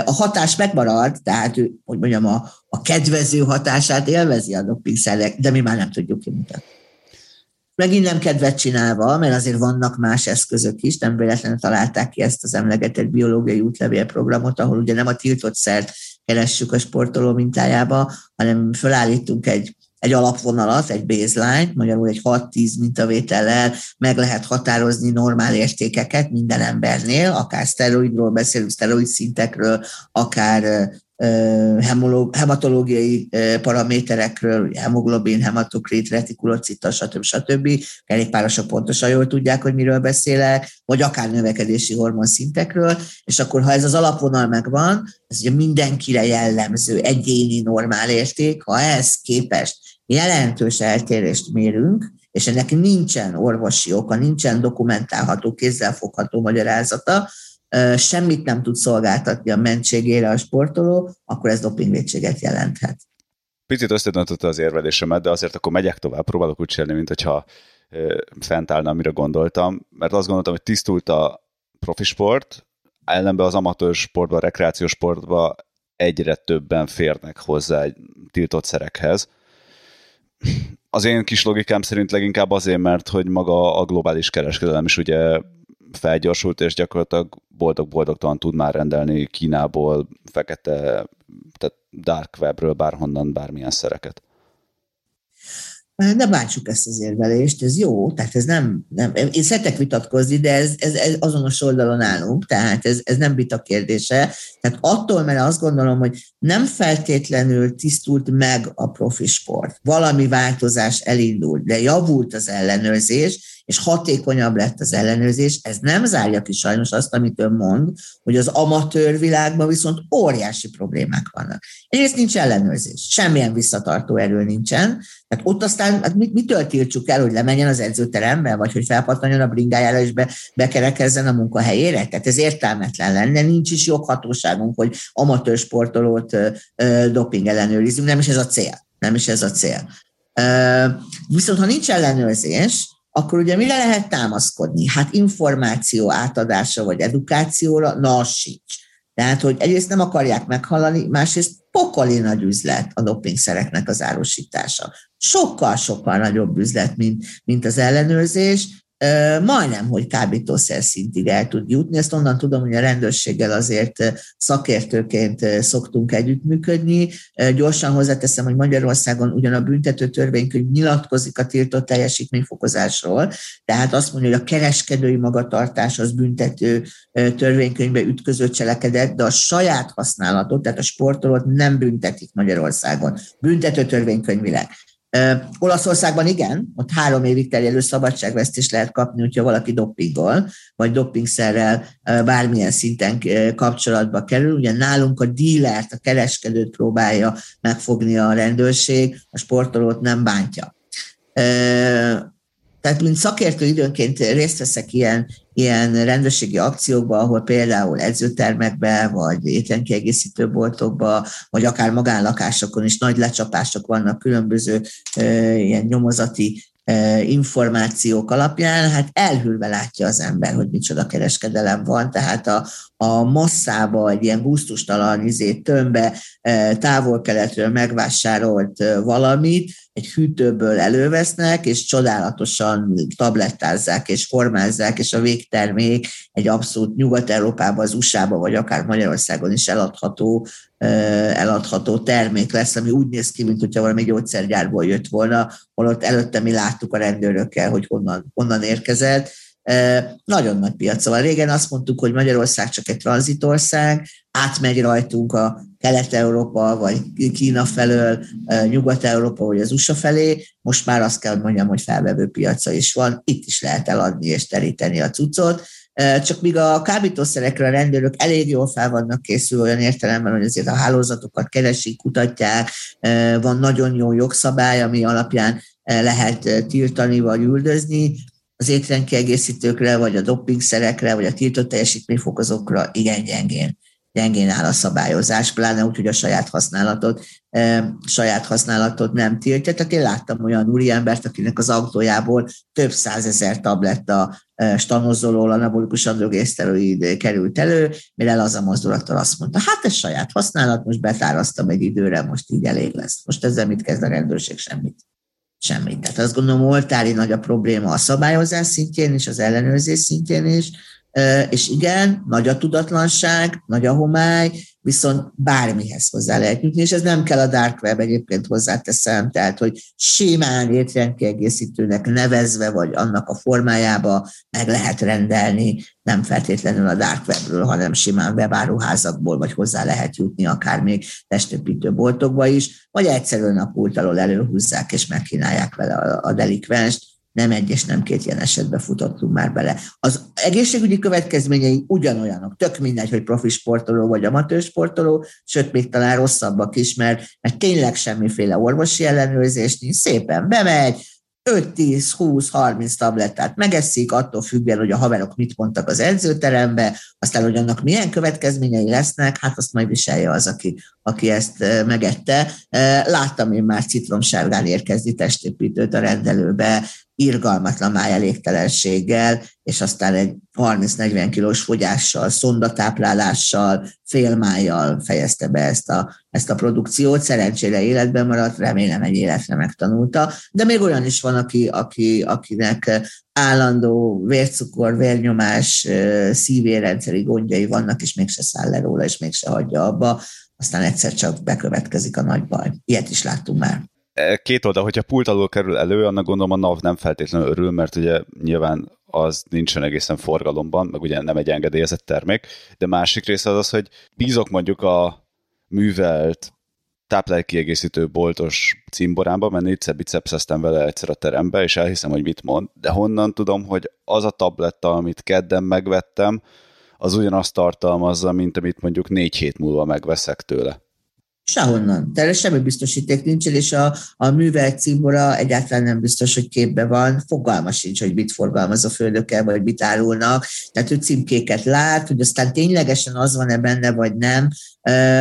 a hatás megmarad, tehát ő, hogy mondjam, a, a kedvező hatását élvezi a dopingszerek, de mi már nem tudjuk kimutatni. Megint nem kedvet csinálva, mert azért vannak más eszközök is, nem véletlenül találták ki ezt az emlegetett biológiai útlevél programot, ahol ugye nem a tiltott szert keressük a sportoló mintájába, hanem felállítunk egy egy alapvonalat, egy baseline, magyarul egy 6-10 mintavétellel meg lehet határozni normál értékeket minden embernél, akár szteroidról beszélünk, szteroid szintekről, akár hematológiai paraméterekről, hemoglobin, hematokrit, retikulocita, stb. stb. Kerékpárosok pontosan jól tudják, hogy miről beszélek, vagy akár növekedési hormonszintekről, és akkor ha ez az alapvonal megvan, ez ugye mindenkire jellemző, egyéni normál érték, ha ez képest jelentős eltérést mérünk, és ennek nincsen orvosi oka, nincsen dokumentálható, kézzelfogható magyarázata, semmit nem tud szolgáltatni a mentségére a sportoló, akkor ez dopingvédséget jelenthet. Picit összedöntötte az érvelésemet, de azért akkor megyek tovább, próbálok úgy csinálni, mint hogyha fent állna, amire gondoltam, mert azt gondoltam, hogy tisztult a profi sport, ellenben az amatőr sportban, rekreációs sportban egyre többen férnek hozzá tiltott szerekhez. Az én kis logikám szerint leginkább azért, mert hogy maga a globális kereskedelem is ugye felgyorsult, és gyakorlatilag boldog-boldogtalan tud már rendelni Kínából, fekete, tehát dark webről, bárhonnan, bármilyen szereket. Ne bántsuk ezt az érvelést, ez jó, tehát ez nem, nem én szeretek vitatkozni, de ez, ez, ez azonos oldalon állunk, tehát ez, ez nem vita kérdése. Tehát attól, mert azt gondolom, hogy nem feltétlenül tisztult meg a profi sport. Valami változás elindult, de javult az ellenőrzés, és hatékonyabb lett az ellenőrzés, ez nem zárja ki sajnos azt, amit ön mond, hogy az amatőr világban viszont óriási problémák vannak. Egyrészt nincs ellenőrzés, semmilyen visszatartó erő nincsen, tehát ott aztán hát mit, mitől tiltsuk el, hogy lemenjen az edzőterembe, vagy hogy felpattanjon a bringájára és be, bekerekezzen a munkahelyére? Tehát ez értelmetlen lenne, nincs is joghatóságunk, hogy amatőr sportolót doping ellenőrizzünk, nem is ez a cél. Nem is ez a cél. Viszont ha nincs ellenőrzés, akkor ugye mire lehet támaszkodni? Hát információ átadása vagy edukációra, na az sincs. Tehát, hogy egyrészt nem akarják meghallani, másrészt pokoli nagy üzlet a dopingszereknek az árusítása. Sokkal-sokkal nagyobb üzlet, mint, mint az ellenőrzés, majdnem, hogy kábítószer szintig el tud jutni. Ezt onnan tudom, hogy a rendőrséggel azért szakértőként szoktunk együttműködni. Gyorsan hozzáteszem, hogy Magyarországon ugyan a büntető törvénykönyv nyilatkozik a tiltott teljesítményfokozásról, tehát azt mondja, hogy a kereskedői magatartás az büntető törvénykönyvbe ütköző cselekedet, de a saját használatot, tehát a sportolót nem büntetik Magyarországon, büntető törvénykönyvileg. Olaszországban igen, ott három évig terjedő szabadságvesztést lehet kapni, hogyha valaki doppingol, vagy doppingszerrel bármilyen szinten kapcsolatba kerül. Ugye nálunk a dílert, a kereskedőt próbálja megfogni a rendőrség, a sportolót nem bántja. Tehát, mint szakértő időnként részt veszek ilyen, ilyen rendőrségi akciókba, ahol például edzőtermekbe, vagy étlenkiegészítő vagy akár magánlakásokon is nagy lecsapások vannak különböző e, ilyen nyomozati információk alapján, hát elhűlve látja az ember, hogy micsoda kereskedelem van, tehát a, a masszába, egy ilyen gusztustalan izé, tömbbe távol-keletről megvásárolt valamit, egy hűtőből elővesznek, és csodálatosan tablettázzák és formázzák, és a végtermék egy abszolút Nyugat-Európában, az USA-ban, vagy akár Magyarországon is eladható, eladható termék lesz, ami úgy néz ki, mint hogyha valami gyógyszergyárból jött volna, holott előtte mi láttuk a rendőrökkel, hogy honnan, honnan érkezett, nagyon nagy piaca van. Régen azt mondtuk, hogy Magyarország csak egy tranzitország, átmegy rajtunk a Kelet-Európa, vagy Kína felől, Nyugat-Európa, vagy az USA felé. Most már azt kell, hogy mondjam, hogy felvevő piaca is van. Itt is lehet eladni és teríteni a cuccot. Csak míg a kábítószerekre a rendőrök elég jól fel vannak készülve olyan értelemben, hogy azért a hálózatokat keresik, kutatják, van nagyon jó jogszabály, ami alapján lehet tiltani vagy üldözni, az étrendkiegészítőkre, vagy a doppingszerekre, vagy a tiltott teljesítményfokozókra igen gyengén, gyengén áll a szabályozás, pláne úgy, hogy a saját használatot, e, saját használatot nem tiltja. Tehát én láttam olyan úriembert, akinek az autójából több százezer tabletta e, stanozoló, anabolikus androgészteroid került elő, mire az a mozdulattal azt mondta, hát ez saját használat, most betáraztam egy időre, most így elég lesz. Most ezzel mit kezd a rendőrség? Semmit semmit. Tehát azt gondolom, oltári nagy a probléma a szabályozás szintjén is, az ellenőrzés szintjén is, és igen, nagy a tudatlanság, nagy a homály, viszont bármihez hozzá lehet jutni, és ez nem kell a dark web egyébként hozzáteszem, tehát hogy simán étrendkiegészítőnek nevezve, vagy annak a formájába meg lehet rendelni, nem feltétlenül a dark webről, hanem simán webáruházakból, vagy hozzá lehet jutni akár még testépítő boltokba is, vagy egyszerűen a pult alól előhúzzák és megkínálják vele a, delikvenst, nem egy és nem két ilyen esetben futottunk már bele. Az egészségügyi következményei ugyanolyanok, tök mindegy, hogy profi sportoló vagy amatőr sportoló, sőt, még talán rosszabbak is, mert, mert tényleg semmiféle orvosi ellenőrzés nincs, szépen bemegy, 5-10-20-30 tablettát megeszik, attól függően, hogy a haverok mit mondtak az edzőterembe, aztán, hogy annak milyen következményei lesznek, hát azt majd viselje az, aki, aki ezt megette. Láttam én már citromsárgán érkezni testépítőt a rendelőbe, irgalmatlan májelégtelenséggel, és aztán egy 30-40 kilós fogyással, szondatáplálással, félmájjal fejezte be ezt a, ezt a produkciót. Szerencsére életben maradt, remélem egy életre megtanulta, de még olyan is van, aki, aki, akinek állandó vércukor, vérnyomás, szívérendszeri gondjai vannak, és mégse száll le róla, és mégse hagyja abba, aztán egyszer csak bekövetkezik a nagy baj. Ilyet is láttunk már. E, két oldal, hogyha pult alól kerül elő, annak gondolom a NAV nem feltétlenül örül, mert ugye nyilván az nincsen egészen forgalomban, meg ugye nem egy engedélyezett termék, de másik része az az, hogy bízok mondjuk a művelt táplálékkiegészítő boltos cimborámba menni, bicepszeztem vele egyszer a terembe, és elhiszem, hogy mit mond, de honnan tudom, hogy az a tabletta, amit kedden megvettem, az ugyanazt tartalmazza, mint amit mondjuk négy hét múlva megveszek tőle. Sehonnan. Tehát semmi biztosíték nincsen, és a, a művelt cimbora egyáltalán nem biztos, hogy képbe van. Fogalma sincs, hogy mit forgalmaz a földökkel, vagy mit árulnak. Tehát ő címkéket lát, hogy aztán ténylegesen az van-e benne, vagy nem,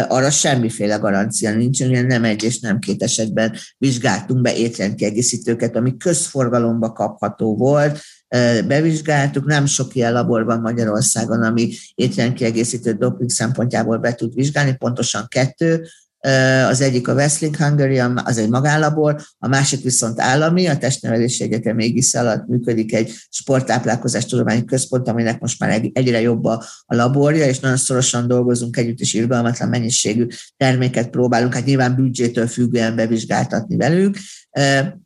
arra semmiféle garancia nincs, ugye nem egy és nem két esetben vizsgáltunk be étrendkiegészítőket, ami közforgalomba kapható volt, bevizsgáltuk, nem sok ilyen labor van Magyarországon, ami étrendkiegészítő doping szempontjából be tud vizsgálni, pontosan kettő, az egyik a Westling Hungary, az egy magánlabor, a másik viszont állami, a Testnevelési Egyetem égisze alatt működik egy sporttáplálkozás tudományi központ, aminek most már egyre jobb a, laborja, és nagyon szorosan dolgozunk együtt, és irgalmatlan mennyiségű terméket próbálunk, hát nyilván büdzsétől függően bevizsgáltatni velük,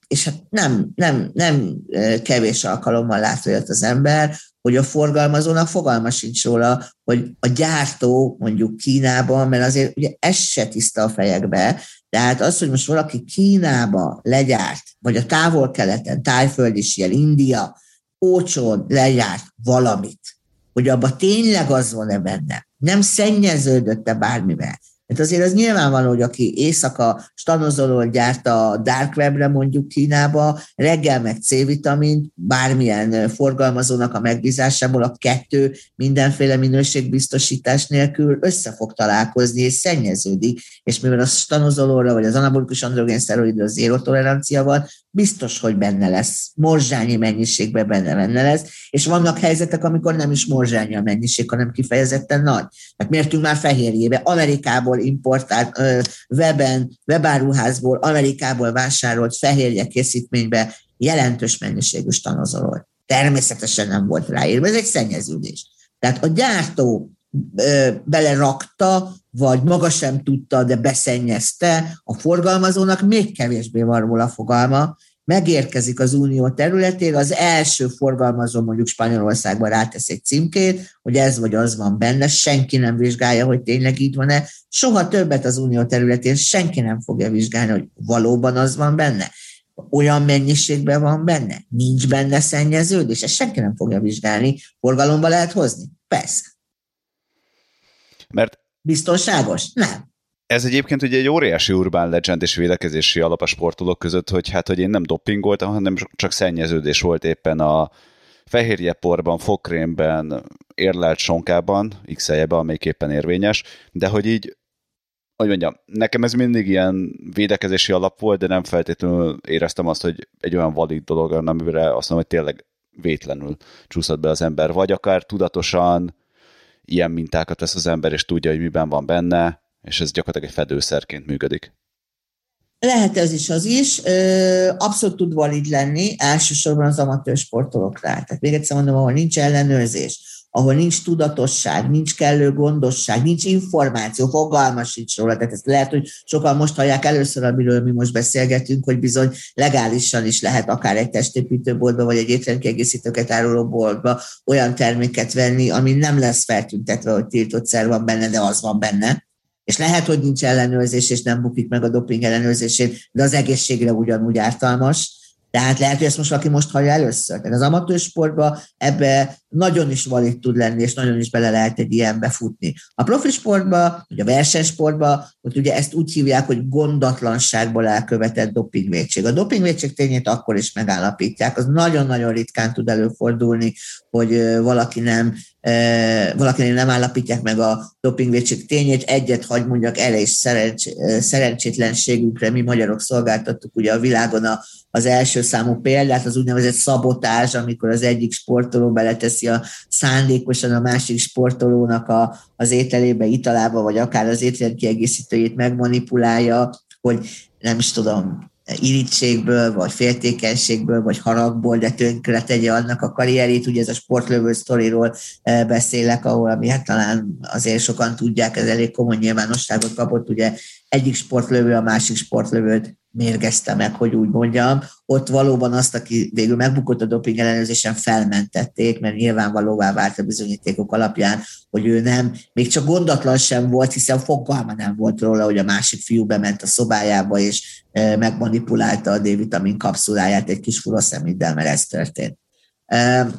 és hát nem, nem, nem kevés alkalommal látja az ember, hogy a forgalmazónak fogalma sincs róla, hogy a gyártó mondjuk Kínában, mert azért ugye ez se tiszta a fejekbe, tehát az, hogy most valaki Kínába legyárt, vagy a távol-keleten, Tájföld is ilyen, India, ócsón legyárt valamit, hogy abban tényleg az van-e benne, nem szennyeződött-e bármivel, Hát azért az nyilvánvaló, hogy aki éjszaka stanozolol gyárta a dark webre mondjuk Kínába, reggel meg C-vitamint, bármilyen forgalmazónak a megbízásából a kettő mindenféle minőségbiztosítás nélkül össze fog találkozni és szennyeződik, és mivel a stanozolóra vagy az anabolikus androgén szteroidra zéro tolerancia van, biztos, hogy benne lesz, morzsányi mennyiségben benne, benne lesz, és vannak helyzetek, amikor nem is morzsányi a mennyiség, hanem kifejezetten nagy. Tehát mértünk már fehérjébe, Amerikából importált, weben, webáruházból, Amerikából vásárolt fehérje készítménybe jelentős mennyiségű stanozolol. Természetesen nem volt ráírva, ez egy szennyeződés. Tehát a gyártó belerakta, vagy maga sem tudta, de beszennyezte, a forgalmazónak még kevésbé van róla fogalma, megérkezik az unió területére, az első forgalmazó mondjuk Spanyolországban rátesz egy címkét, hogy ez vagy az van benne, senki nem vizsgálja, hogy tényleg így van-e, soha többet az unió területén senki nem fogja vizsgálni, hogy valóban az van benne. Olyan mennyiségben van benne, nincs benne szennyeződés, ezt senki nem fogja vizsgálni, forgalomba lehet hozni? Persze. Mert Biztonságos? Nem. Ez egyébként ugye egy óriási urbán legend és védekezési alap a sportolók között, hogy hát, hogy én nem doppingoltam, hanem csak szennyeződés volt éppen a fehérjeporban, fokrémben, érlelt sonkában, x amelyik éppen érvényes, de hogy így hogy mondjam, nekem ez mindig ilyen védekezési alap volt, de nem feltétlenül éreztem azt, hogy egy olyan valid dolog, amire azt mondom, hogy tényleg vétlenül csúszott be az ember, vagy akár tudatosan ilyen mintákat vesz az ember, és tudja, hogy miben van benne, és ez gyakorlatilag egy fedőszerként működik. Lehet ez is az is. Abszolút tud valid lenni, elsősorban az amatőr sportolóknál. Tehát még egyszer mondom, ahol nincs ellenőrzés, ahol nincs tudatosság, nincs kellő gondosság, nincs információ, fogalma sincs róla. Tehát ezt lehet, hogy sokan most hallják először, amiről mi most beszélgetünk, hogy bizony legálisan is lehet akár egy testépítőboltba, vagy egy étrendkiegészítőket áruló boltba olyan terméket venni, ami nem lesz feltüntetve, hogy tiltott szer van benne, de az van benne. És lehet, hogy nincs ellenőrzés, és nem bukik meg a doping ellenőrzésén, de az egészségre ugyanúgy ártalmas tehát lehet, hogy ezt most valaki most hallja először. Tehát az amatőr sportban ebbe nagyon is valid tud lenni, és nagyon is bele lehet egy ilyenbe futni. A profi sportban, vagy a versenysportban, hogy ugye ezt úgy hívják, hogy gondatlanságból elkövetett dopingvédség. A dopingvédség tényét akkor is megállapítják. Az nagyon-nagyon ritkán tud előfordulni, hogy valaki nem valakinél nem állapítják meg a dopingvédség tényét, egyet hagy mondjak el, és szerencs, szerencsétlenségünkre mi magyarok szolgáltattuk ugye a világon a, az első számú példát, az úgynevezett szabotás, amikor az egyik sportoló beleteszi a szándékosan a másik sportolónak a, az ételébe, italába, vagy akár az étrendkiegészítőjét megmanipulálja, hogy nem is tudom, irítségből, vagy féltékenységből, vagy haragból, de tönkre tegye annak a karrierét. Ugye ez a sportlövő sztoriról eh, beszélek, ahol ami hát talán azért sokan tudják, ez elég komoly nyilvánosságot kapott, ugye egyik sportlövő a másik sportlövőt mérgezte meg, hogy úgy mondjam. Ott valóban azt, aki végül megbukott a doping ellenőrzésen, felmentették, mert nyilvánvalóvá vált a bizonyítékok alapján, hogy ő nem, még csak gondatlan sem volt, hiszen fogalma nem volt róla, hogy a másik fiú bement a szobájába, és e, megmanipulálta a D-vitamin kapszuláját egy kis furaszemiddel, mert ez történt.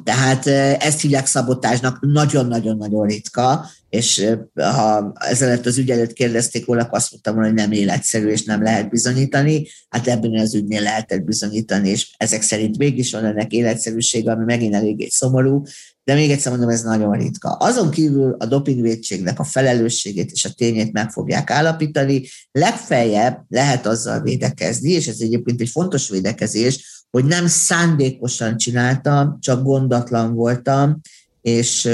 Tehát ezt hívják szabotásnak, nagyon-nagyon-nagyon ritka, és ha ezelőtt az ügy előtt kérdezték volna, akkor azt mondtam volna, hogy nem életszerű, és nem lehet bizonyítani. Hát ebben az ügynél lehetett bizonyítani, és ezek szerint mégis van ennek életszerűsége, ami megint eléggé szomorú, de még egyszer mondom, ez nagyon ritka. Azon kívül a dopingvédségnek a felelősségét és a tényét meg fogják állapítani. Legfeljebb lehet azzal védekezni, és ez egyébként egy fontos védekezés, hogy nem szándékosan csináltam, csak gondatlan voltam, és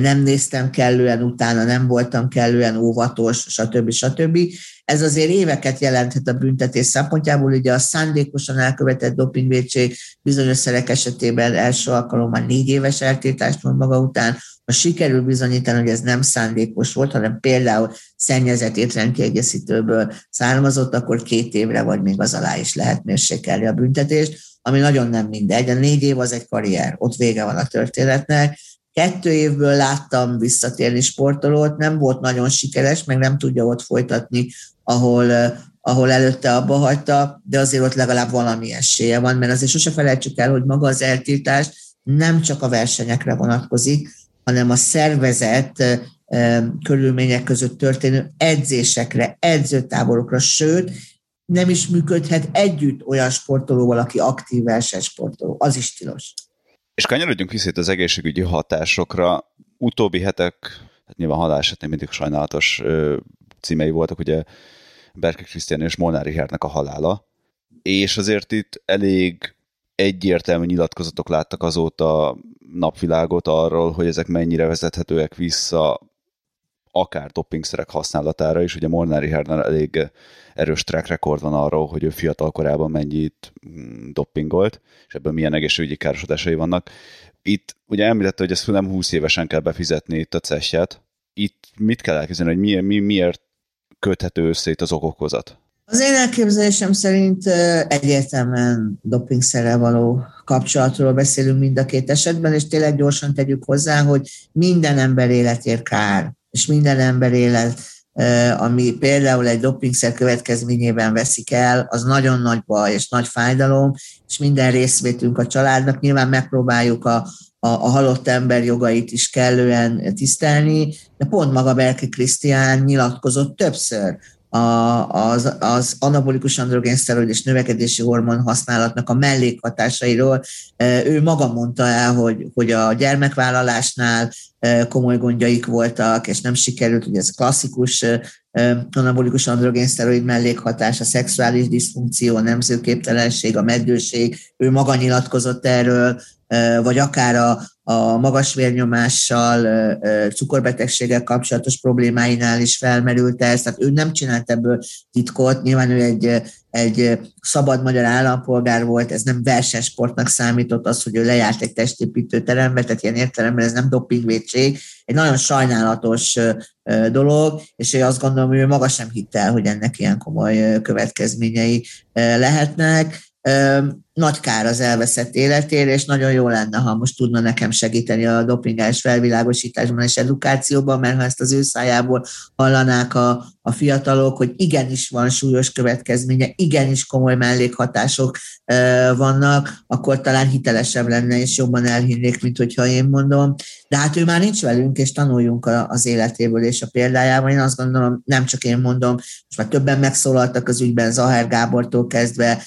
nem néztem kellően utána, nem voltam kellően óvatos, stb. stb. Ez azért éveket jelenthet a büntetés szempontjából, ugye a szándékosan elkövetett dopingvédség bizonyos szerek esetében első alkalommal négy éves eltiltást mond maga után, ha sikerül bizonyítani, hogy ez nem szándékos volt, hanem például szennyezett étrendkiegészítőből származott, akkor két évre vagy még az alá is lehet mérsékelni a büntetést, ami nagyon nem mindegy. A négy év az egy karrier, ott vége van a történetnek, Kettő évből láttam visszatérni sportolót, nem volt nagyon sikeres, meg nem tudja ott folytatni, ahol, ahol előtte abba hagyta, de azért ott legalább valami esélye van, mert azért sose felejtsük el, hogy maga az eltiltás nem csak a versenyekre vonatkozik, hanem a szervezet körülmények között történő edzésekre, edzőtáborokra, sőt, nem is működhet együtt olyan sportolóval, aki aktív versenysportoló. Az is tilos. És kanyarodjunk vissza az egészségügyi hatásokra. Utóbbi hetek, hát nyilván halálesetnél mindig sajnálatos címei voltak, ugye Berke Krisztián és Molnár Richardnak a halála, és azért itt elég egyértelmű nyilatkozatok láttak azóta napvilágot arról, hogy ezek mennyire vezethetőek vissza akár doppingszerek használatára is. Ugye Molnár Richardnál elég erős track record van arról, hogy ő fiatal korában mennyit mm, doppingolt, és ebből milyen egészségügyi károsodásai vannak. Itt ugye említette, hogy ezt nem 20 évesen kell befizetni itt a cesset. Itt mit kell elképzelni, hogy mi, mi, miért köthető össze itt az okokozat? Az én elképzelésem szerint egyértelműen dopingszerrel való kapcsolatról beszélünk mind a két esetben, és tényleg gyorsan tegyük hozzá, hogy minden ember életér kár, és minden ember élet ami például egy dopingszer következményében veszik el, az nagyon nagy baj és nagy fájdalom, és minden részvétünk a családnak. Nyilván megpróbáljuk a, a, a halott ember jogait is kellően tisztelni, de pont maga Berki Krisztián nyilatkozott többször a, az, az anabolikus androgén szteroid és növekedési hormon használatnak a mellékhatásairól. Ő maga mondta el, hogy, hogy a gyermekvállalásnál komoly gondjaik voltak, és nem sikerült, hogy ez klasszikus anabolikus androgén szteroid mellékhatás, a szexuális diszfunkció, a nemzőképtelenség, a meddőség, ő maga nyilatkozott erről, vagy akár a, a magas vérnyomással, cukorbetegséggel kapcsolatos problémáinál is felmerült ez, tehát ő nem csinált ebből titkot, nyilván ő egy egy szabad magyar állampolgár volt, ez nem versenysportnak számított az, hogy ő lejárt egy testépítő terembe, tehát ilyen értelemben ez nem dopingvédség, egy nagyon sajnálatos dolog, és én azt gondolom, hogy ő maga sem hitte el, hogy ennek ilyen komoly következményei lehetnek nagy kár az elveszett életére, és nagyon jó lenne, ha most tudna nekem segíteni a dopingás felvilágosításban és edukációban, mert ha ezt az ő szájából hallanák a, a fiatalok, hogy igenis van súlyos következménye, igenis komoly mellékhatások e, vannak, akkor talán hitelesebb lenne, és jobban elhinnék, mint hogyha én mondom. De hát ő már nincs velünk, és tanuljunk az életéből és a példájában. Én azt gondolom, nem csak én mondom, most már többen megszólaltak az ügyben, Zahár Gábortól kezdve,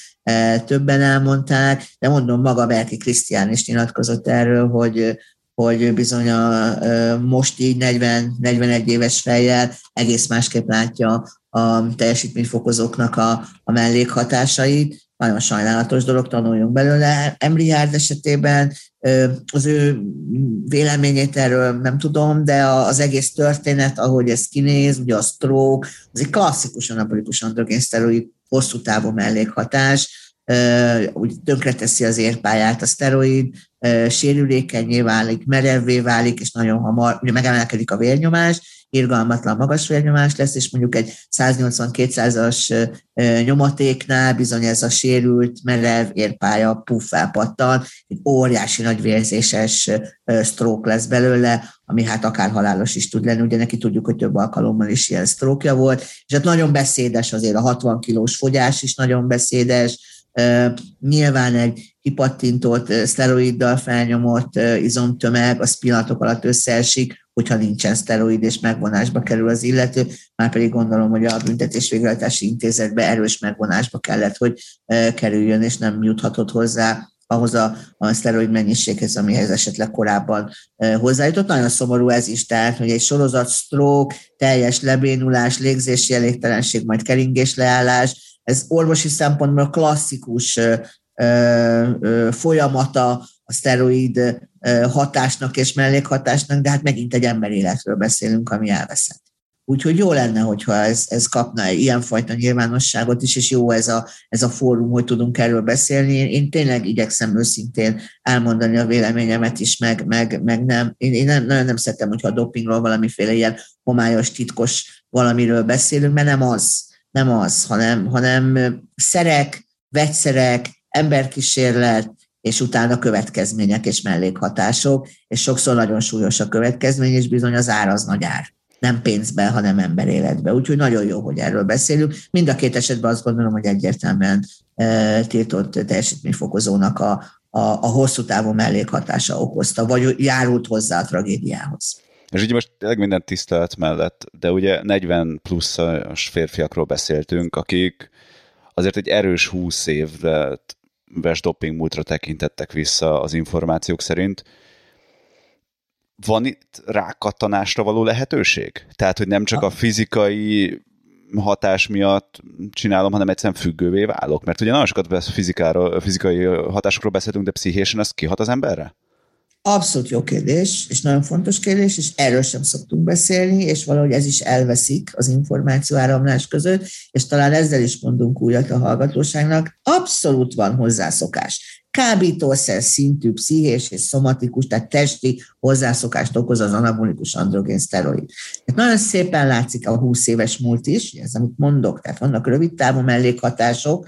többen elmondták, de mondom, maga Berki Krisztián is nyilatkozott erről, hogy, hogy bizony a, most így 40-41 éves fejjel egész másképp látja a teljesítményfokozóknak a, a mellékhatásait. Nagyon sajnálatos dolog, tanuljunk belőle. Embriárd esetében az ő véleményét erről nem tudom, de az egész történet, ahogy ez kinéz, ugye a stroke, az egy klasszikus anabolikus androgén szteroid hosszú távú mellékhatás, úgy tönkreteszi az érpályát, a szteroid sérülékenyé válik, merevvé válik, és nagyon hamar, ugye megemelkedik a vérnyomás, irgalmatlan magas vérnyomás lesz, és mondjuk egy 180-200-as nyomatéknál bizony ez a sérült, merev érpálya puff elpattan, egy óriási nagy vérzéses stroke lesz belőle, ami hát akár halálos is tud lenni, ugye neki tudjuk, hogy több alkalommal is ilyen sztrókja volt, és hát nagyon beszédes azért a 60 kilós fogyás is nagyon beszédes, Nyilván egy hipattintott, szteroiddal felnyomott izomtömeg az pillanatok alatt összeesik, hogyha nincsen szteroid és megvonásba kerül az illető, már pedig gondolom, hogy a büntetés végrehajtási intézetbe erős megvonásba kellett, hogy kerüljön, és nem juthatott hozzá ahhoz a, a szteroid mennyiséghez, amihez esetleg korábban hozzájutott. Nagyon szomorú ez is, tehát, hogy egy sorozat stroke, teljes lebénulás, légzési elégtelenség, majd keringés leállás, ez orvosi szempontból klasszikus e, e, folyamata a szteroid hatásnak és mellékhatásnak, de hát megint egy emberéletről beszélünk, ami elveszett. Úgyhogy jó lenne, hogyha ez, ez kapna ilyenfajta nyilvánosságot is, és jó ez a, ez a fórum, hogy tudunk erről beszélni. Én, én tényleg igyekszem őszintén elmondani a véleményemet is, meg, meg, meg nem. Én, én nem, nagyon nem szeretem, hogyha a dopingról valamiféle ilyen homályos, titkos valamiről beszélünk, mert nem az, nem az, hanem, hanem szerek, vegyszerek, emberkísérlet, és utána következmények és mellékhatások, és sokszor nagyon súlyos a következmény, és bizony az ár az nagy ár nem pénzben, hanem emberéletben. Úgyhogy nagyon jó, hogy erről beszélünk. Mind a két esetben azt gondolom, hogy egyértelműen e, tiltott teljesítményfokozónak a, a, a hosszú távú mellékhatása okozta, vagy járult hozzá a tragédiához. És ugye most tényleg minden tisztelet mellett, de ugye 40 pluszos férfiakról beszéltünk, akik azért egy erős 20 évre ves doping múltra tekintettek vissza az információk szerint, van itt rákattanásra való lehetőség? Tehát, hogy nem csak a fizikai hatás miatt csinálom, hanem egyszerűen függővé válok? Mert ugye nagyon sokat fizikára, fizikai hatásokról beszélünk, de pszichésen ez kihat az emberre? Abszolút jó kérdés, és nagyon fontos kérdés, és erről sem szoktunk beszélni, és valahogy ez is elveszik az információ áramlás között, és talán ezzel is mondunk újat a hallgatóságnak. Abszolút van hozzászokás kábítószer szintű pszichés és szomatikus, tehát testi hozzászokást okoz az anabolikus androgén szteroid. Tehát nagyon szépen látszik a 20 éves múlt is, ez amit mondok, tehát vannak rövid távú mellékhatások,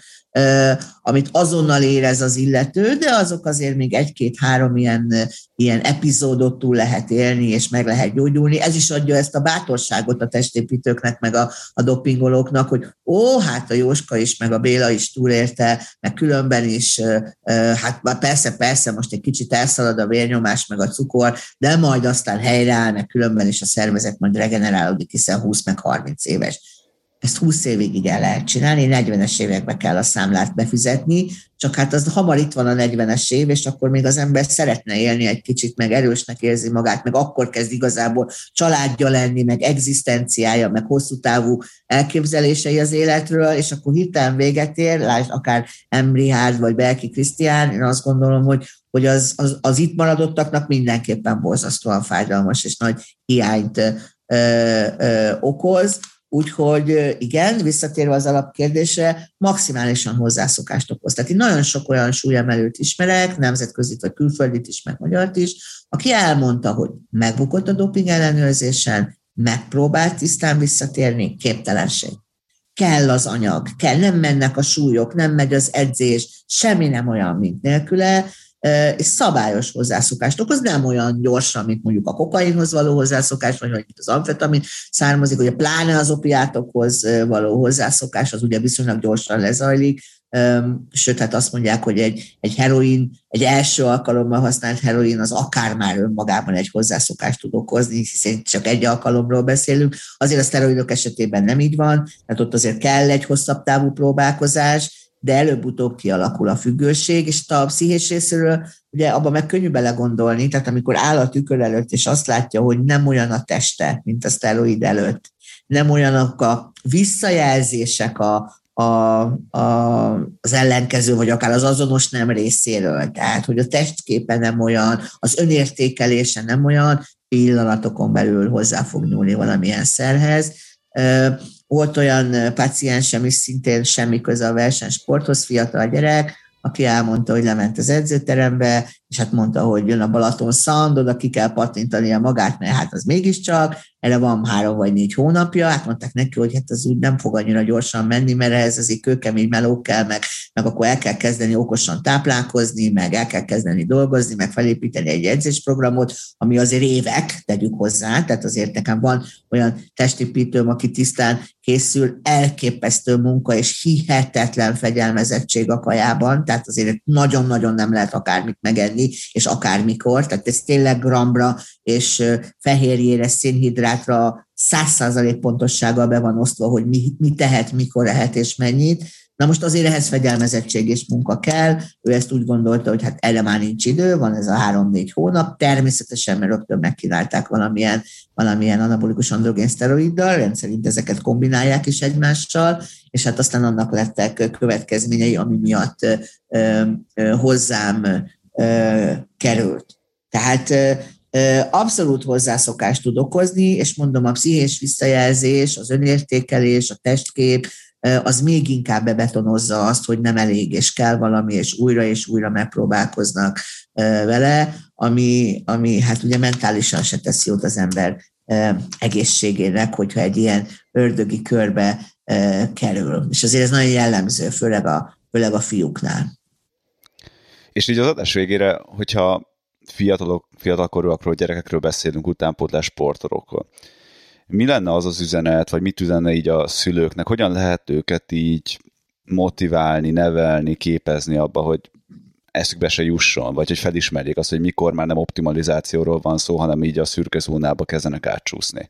amit azonnal érez az illető, de azok azért még egy-két-három ilyen, ilyen epizódot túl lehet élni, és meg lehet gyógyulni. Ez is adja ezt a bátorságot a testépítőknek, meg a, a dopingolóknak, hogy ó, hát a Jóska is, meg a Béla is túlélte, meg különben is, hát persze, persze, most egy kicsit elszalad a vérnyomás, meg a cukor, de majd aztán helyreáll, meg különben is a szervezet majd regenerálódik, hiszen 20 meg 30 éves. Ezt 20 évig így el lehet csinálni, 40-es évekbe kell a számlát befizetni, csak hát az hamar itt van a 40-es év, és akkor még az ember szeretne élni egy kicsit, meg erősnek érzi magát, meg akkor kezd igazából családja lenni, meg egzisztenciája, meg hosszú távú elképzelései az életről, és akkor hirtelen véget ér, lásd, akár Emri Hárd, vagy Belki Krisztián, én azt gondolom, hogy, hogy az, az, az itt maradottaknak mindenképpen borzasztóan fájdalmas és nagy hiányt ö, ö, okoz, Úgyhogy igen, visszatérve az alapkérdésre, maximálisan hozzászokást okoz. Tehát én nagyon sok olyan súlyemelőt ismerek, nemzetközit vagy külföldit is, meg magyart is, aki elmondta, hogy megbukott a doping ellenőrzésen, megpróbált tisztán visszatérni, képtelenség. Kell az anyag, kell, nem mennek a súlyok, nem megy az edzés, semmi nem olyan, mint nélküle, és szabályos hozzászokást okoz, nem olyan gyorsan, mint mondjuk a kokainhoz való hozzászokás, vagy mint az amfetamin származik, ugye pláne az opiátokhoz való hozzászokás, az ugye viszonylag gyorsan lezajlik, sőt, hát azt mondják, hogy egy, egy heroin, egy első alkalommal használt heroin az akár már önmagában egy hozzászokást tud okozni, hiszen csak egy alkalomról beszélünk. Azért a szteroidok esetében nem így van, tehát ott azért kell egy hosszabb távú próbálkozás, de előbb-utóbb kialakul a függőség, és a pszichés részéről ugye abban meg könnyű belegondolni, tehát amikor áll a tükör előtt, és azt látja, hogy nem olyan a teste, mint a szteroid előtt, nem olyanok a visszajelzések a, a, a, az ellenkező, vagy akár az azonos nem részéről. Tehát, hogy a testképe nem olyan, az önértékelése nem olyan, pillanatokon belül hozzá fog nyúlni valamilyen szerhez. Volt olyan paciensem is szintén semmi köze a versenysporthoz, fiatal gyerek, aki elmondta, hogy lement az edzőterembe, és hát mondta, hogy jön a Balaton Szand, oda ki kell pattintania magát, mert hát az mégiscsak, erre van három vagy négy hónapja, hát mondták neki, hogy hát az úgy nem fog annyira gyorsan menni, mert ez azért kőkemény meló kell, meg, meg akkor el kell kezdeni okosan táplálkozni, meg el kell kezdeni dolgozni, meg felépíteni egy edzésprogramot, ami azért évek, tegyük hozzá, tehát azért nekem van olyan testépítőm, aki tisztán készül, elképesztő munka és hihetetlen fegyelmezettség a kajában, tehát azért nagyon-nagyon nem lehet akármit megenni, és akármikor, tehát ez tényleg grambra és fehérjére, szénhidrátra száz százalék pontossággal be van osztva, hogy mi, mi tehet, mikor lehet és mennyit. Na most azért ehhez fegyelmezettség és munka kell. Ő ezt úgy gondolta, hogy hát erre már nincs idő, van ez a három-négy hónap. Természetesen, mert rögtön megkínálták valamilyen, valamilyen anabolikus androgén szteroiddal, rendszerint ezeket kombinálják is egymással, és hát aztán annak lettek következményei, ami miatt ö, ö, hozzám ö, került. Tehát abszolút hozzászokást tud okozni, és mondom, a pszichés visszajelzés, az önértékelés, a testkép, az még inkább bebetonozza azt, hogy nem elég, és kell valami, és újra és újra megpróbálkoznak vele, ami, ami hát ugye mentálisan se teszi jót az ember egészségének, hogyha egy ilyen ördögi körbe kerül. És azért ez nagyon jellemző, főleg a, főleg a fiúknál. És így az adás végére, hogyha fiatalok, fiatalkorúakról, gyerekekről beszélünk, utánpótlás sportolókról. Mi lenne az az üzenet, vagy mit üzenne így a szülőknek? Hogyan lehet őket így motiválni, nevelni, képezni abba, hogy eszükbe se jusson, vagy hogy felismerjék azt, hogy mikor már nem optimalizációról van szó, hanem így a szürke zónába kezdenek átcsúszni.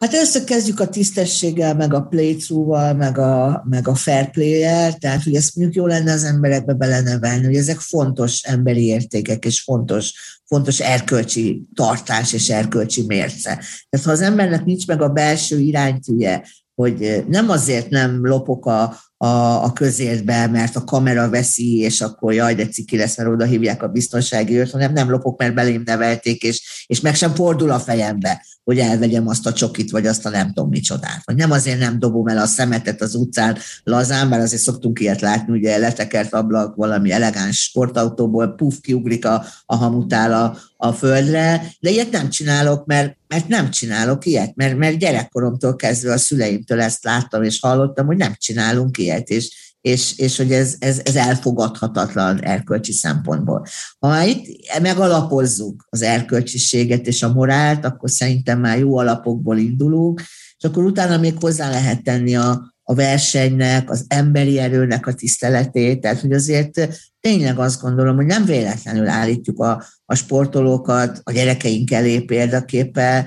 Hát először kezdjük a tisztességgel, meg a playthrough-val, meg a, meg a fair play-el, tehát hogy ezt mondjuk jó lenne az emberekbe belenevelni, hogy ezek fontos emberi értékek, és fontos, fontos erkölcsi tartás és erkölcsi mérce. Tehát ha az embernek nincs meg a belső iránytűje, hogy nem azért nem lopok a, a, a közértbe, mert a kamera veszi, és akkor jaj, de ciki lesz, mert oda hívják a biztonsági őrt, hanem nem lopok, mert belém nevelték, és, és meg sem fordul a fejembe, hogy elvegyem azt a csokit, vagy azt a nem tudom micsodát. Vagy nem azért nem dobom el a szemetet az utcán lazán, mert azért szoktunk ilyet látni, ugye letekert ablak valami elegáns sportautóból, puf, kiugrik a, a hamutál a, a földre, de ilyet nem csinálok, mert, mert nem csinálok ilyet, mert, mert gyerekkoromtól kezdve a szüleimtől ezt láttam és hallottam, hogy nem csinálunk ilyet, és, és, és hogy ez, ez, ez elfogadhatatlan erkölcsi szempontból. Ha már itt megalapozzuk az erkölcsiséget és a morált, akkor szerintem már jó alapokból indulunk, és akkor utána még hozzá lehet tenni a, a versenynek, az emberi erőnek a tiszteletét, tehát hogy azért tényleg azt gondolom, hogy nem véletlenül állítjuk a, a sportolókat a gyerekeink elé példaképpen,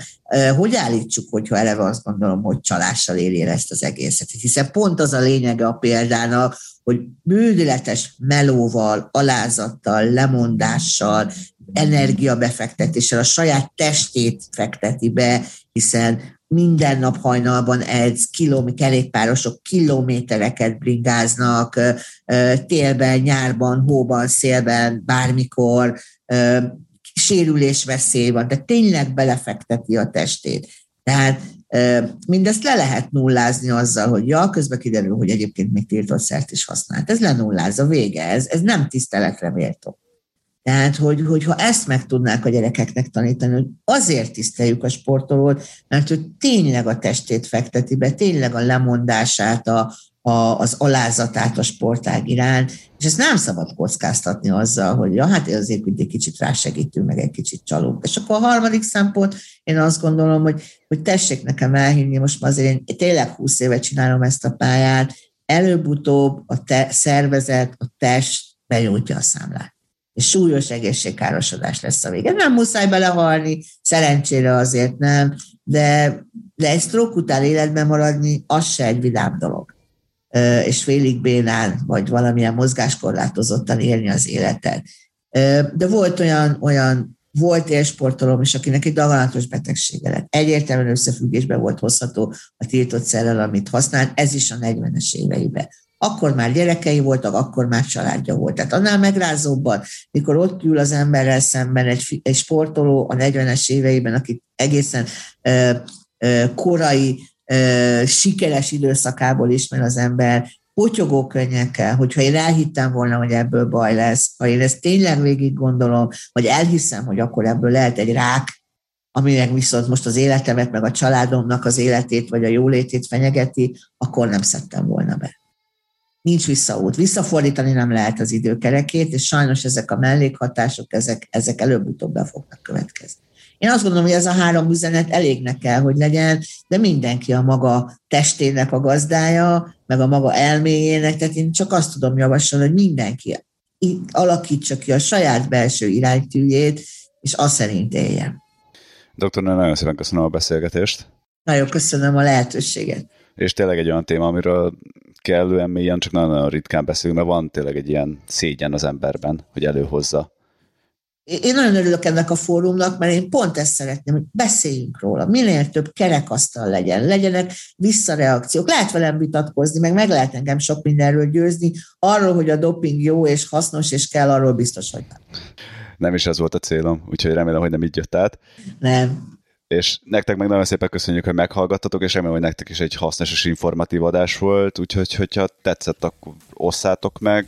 hogy állítsuk, hogyha eleve azt gondolom, hogy csalással éri ezt az egészet. Hiszen pont az a lényege a példának, hogy bődületes melóval, alázattal, lemondással, energiabefektetéssel a saját testét fekteti be, hiszen minden nap hajnalban edz, kilom, kerékpárosok kilométereket bringáznak, télben, nyárban, hóban, szélben, bármikor, sérülés veszély van, de tényleg belefekteti a testét. Tehát Mindezt le lehet nullázni azzal, hogy ja, közben kiderül, hogy egyébként még tiltott szert is használt. Ez lenullázza, vége, ez, ez nem tiszteletre méltó. Tehát, hogy, hogy ha ezt meg tudnák a gyerekeknek tanítani, hogy azért tiszteljük a sportolót, mert ő tényleg a testét fekteti be, tényleg a lemondását, a, a, az alázatát a sportág iránt, és ezt nem szabad kockáztatni azzal, hogy ja, hát azért egy kicsit rásegítünk, meg egy kicsit csalunk. És akkor a harmadik szempont, én azt gondolom, hogy, hogy tessék nekem elhinni, most már azért én tényleg 20 éve csinálom ezt a pályát, előbb-utóbb a te, szervezet, a test benyújtja a számlát és súlyos egészségkárosodás lesz a vége. Nem muszáj belehalni, szerencsére azért nem, de, de egy stroke után életben maradni, az se egy vidám dolog. És félig bénán, vagy valamilyen mozgáskorlátozottan élni az életet. De volt olyan, olyan volt élsportolom is, akinek egy daganatos betegsége lett. Egyértelműen összefüggésben volt hozható a tiltott szerrel, amit használt, ez is a 40-es éveiben akkor már gyerekei voltak, akkor már családja volt. Tehát annál megrázóbban, mikor ott ül az emberrel szemben egy, egy sportoló a 40-es éveiben, aki egészen ö, ö, korai, ö, sikeres időszakából ismer az ember, potyogó könnyekkel, hogyha én elhittem volna, hogy ebből baj lesz, ha én ezt tényleg végig gondolom, vagy elhiszem, hogy akkor ebből lehet egy rák, aminek viszont most az életemet, meg a családomnak az életét, vagy a jólétét fenyegeti, akkor nem szedtem volna be nincs visszaút. Visszafordítani nem lehet az időkerekét, és sajnos ezek a mellékhatások, ezek, ezek előbb-utóbb be fognak következni. Én azt gondolom, hogy ez a három üzenet elégnek kell, hogy legyen, de mindenki a maga testének a gazdája, meg a maga elméjének, tehát én csak azt tudom javasolni, hogy mindenki alakítsa ki a saját belső iránytűjét, és azt szerint éljen. Doktor, nagyon szépen köszönöm a beszélgetést. Nagyon köszönöm a lehetőséget. És tényleg egy olyan téma, amiről kellően mélyen, csak nagyon-nagyon ritkán beszélünk, mert van tényleg egy ilyen szégyen az emberben, hogy előhozza. Én nagyon örülök ennek a fórumnak, mert én pont ezt szeretném, hogy beszéljünk róla, minél több kerekasztal legyen, legyenek visszareakciók. Lehet velem vitatkozni, meg meg lehet engem sok mindenről győzni, arról, hogy a doping jó és hasznos, és kell, arról biztos, hogy nem. Nem is ez volt a célom, úgyhogy remélem, hogy nem így jött át. Nem és nektek meg nagyon szépen köszönjük, hogy meghallgattatok, és remélem, hogy nektek is egy hasznos és informatív adás volt, úgyhogy hogyha tetszett, akkor osszátok meg,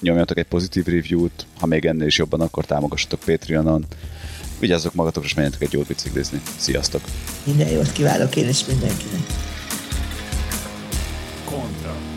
nyomjatok egy pozitív review-t, ha még ennél is jobban, akkor támogassatok Patreonon. Vigyázzatok magatokra, és menjetek egy jót biciklizni. Sziasztok! Minden jót kívánok én is mindenkinek! Kontra.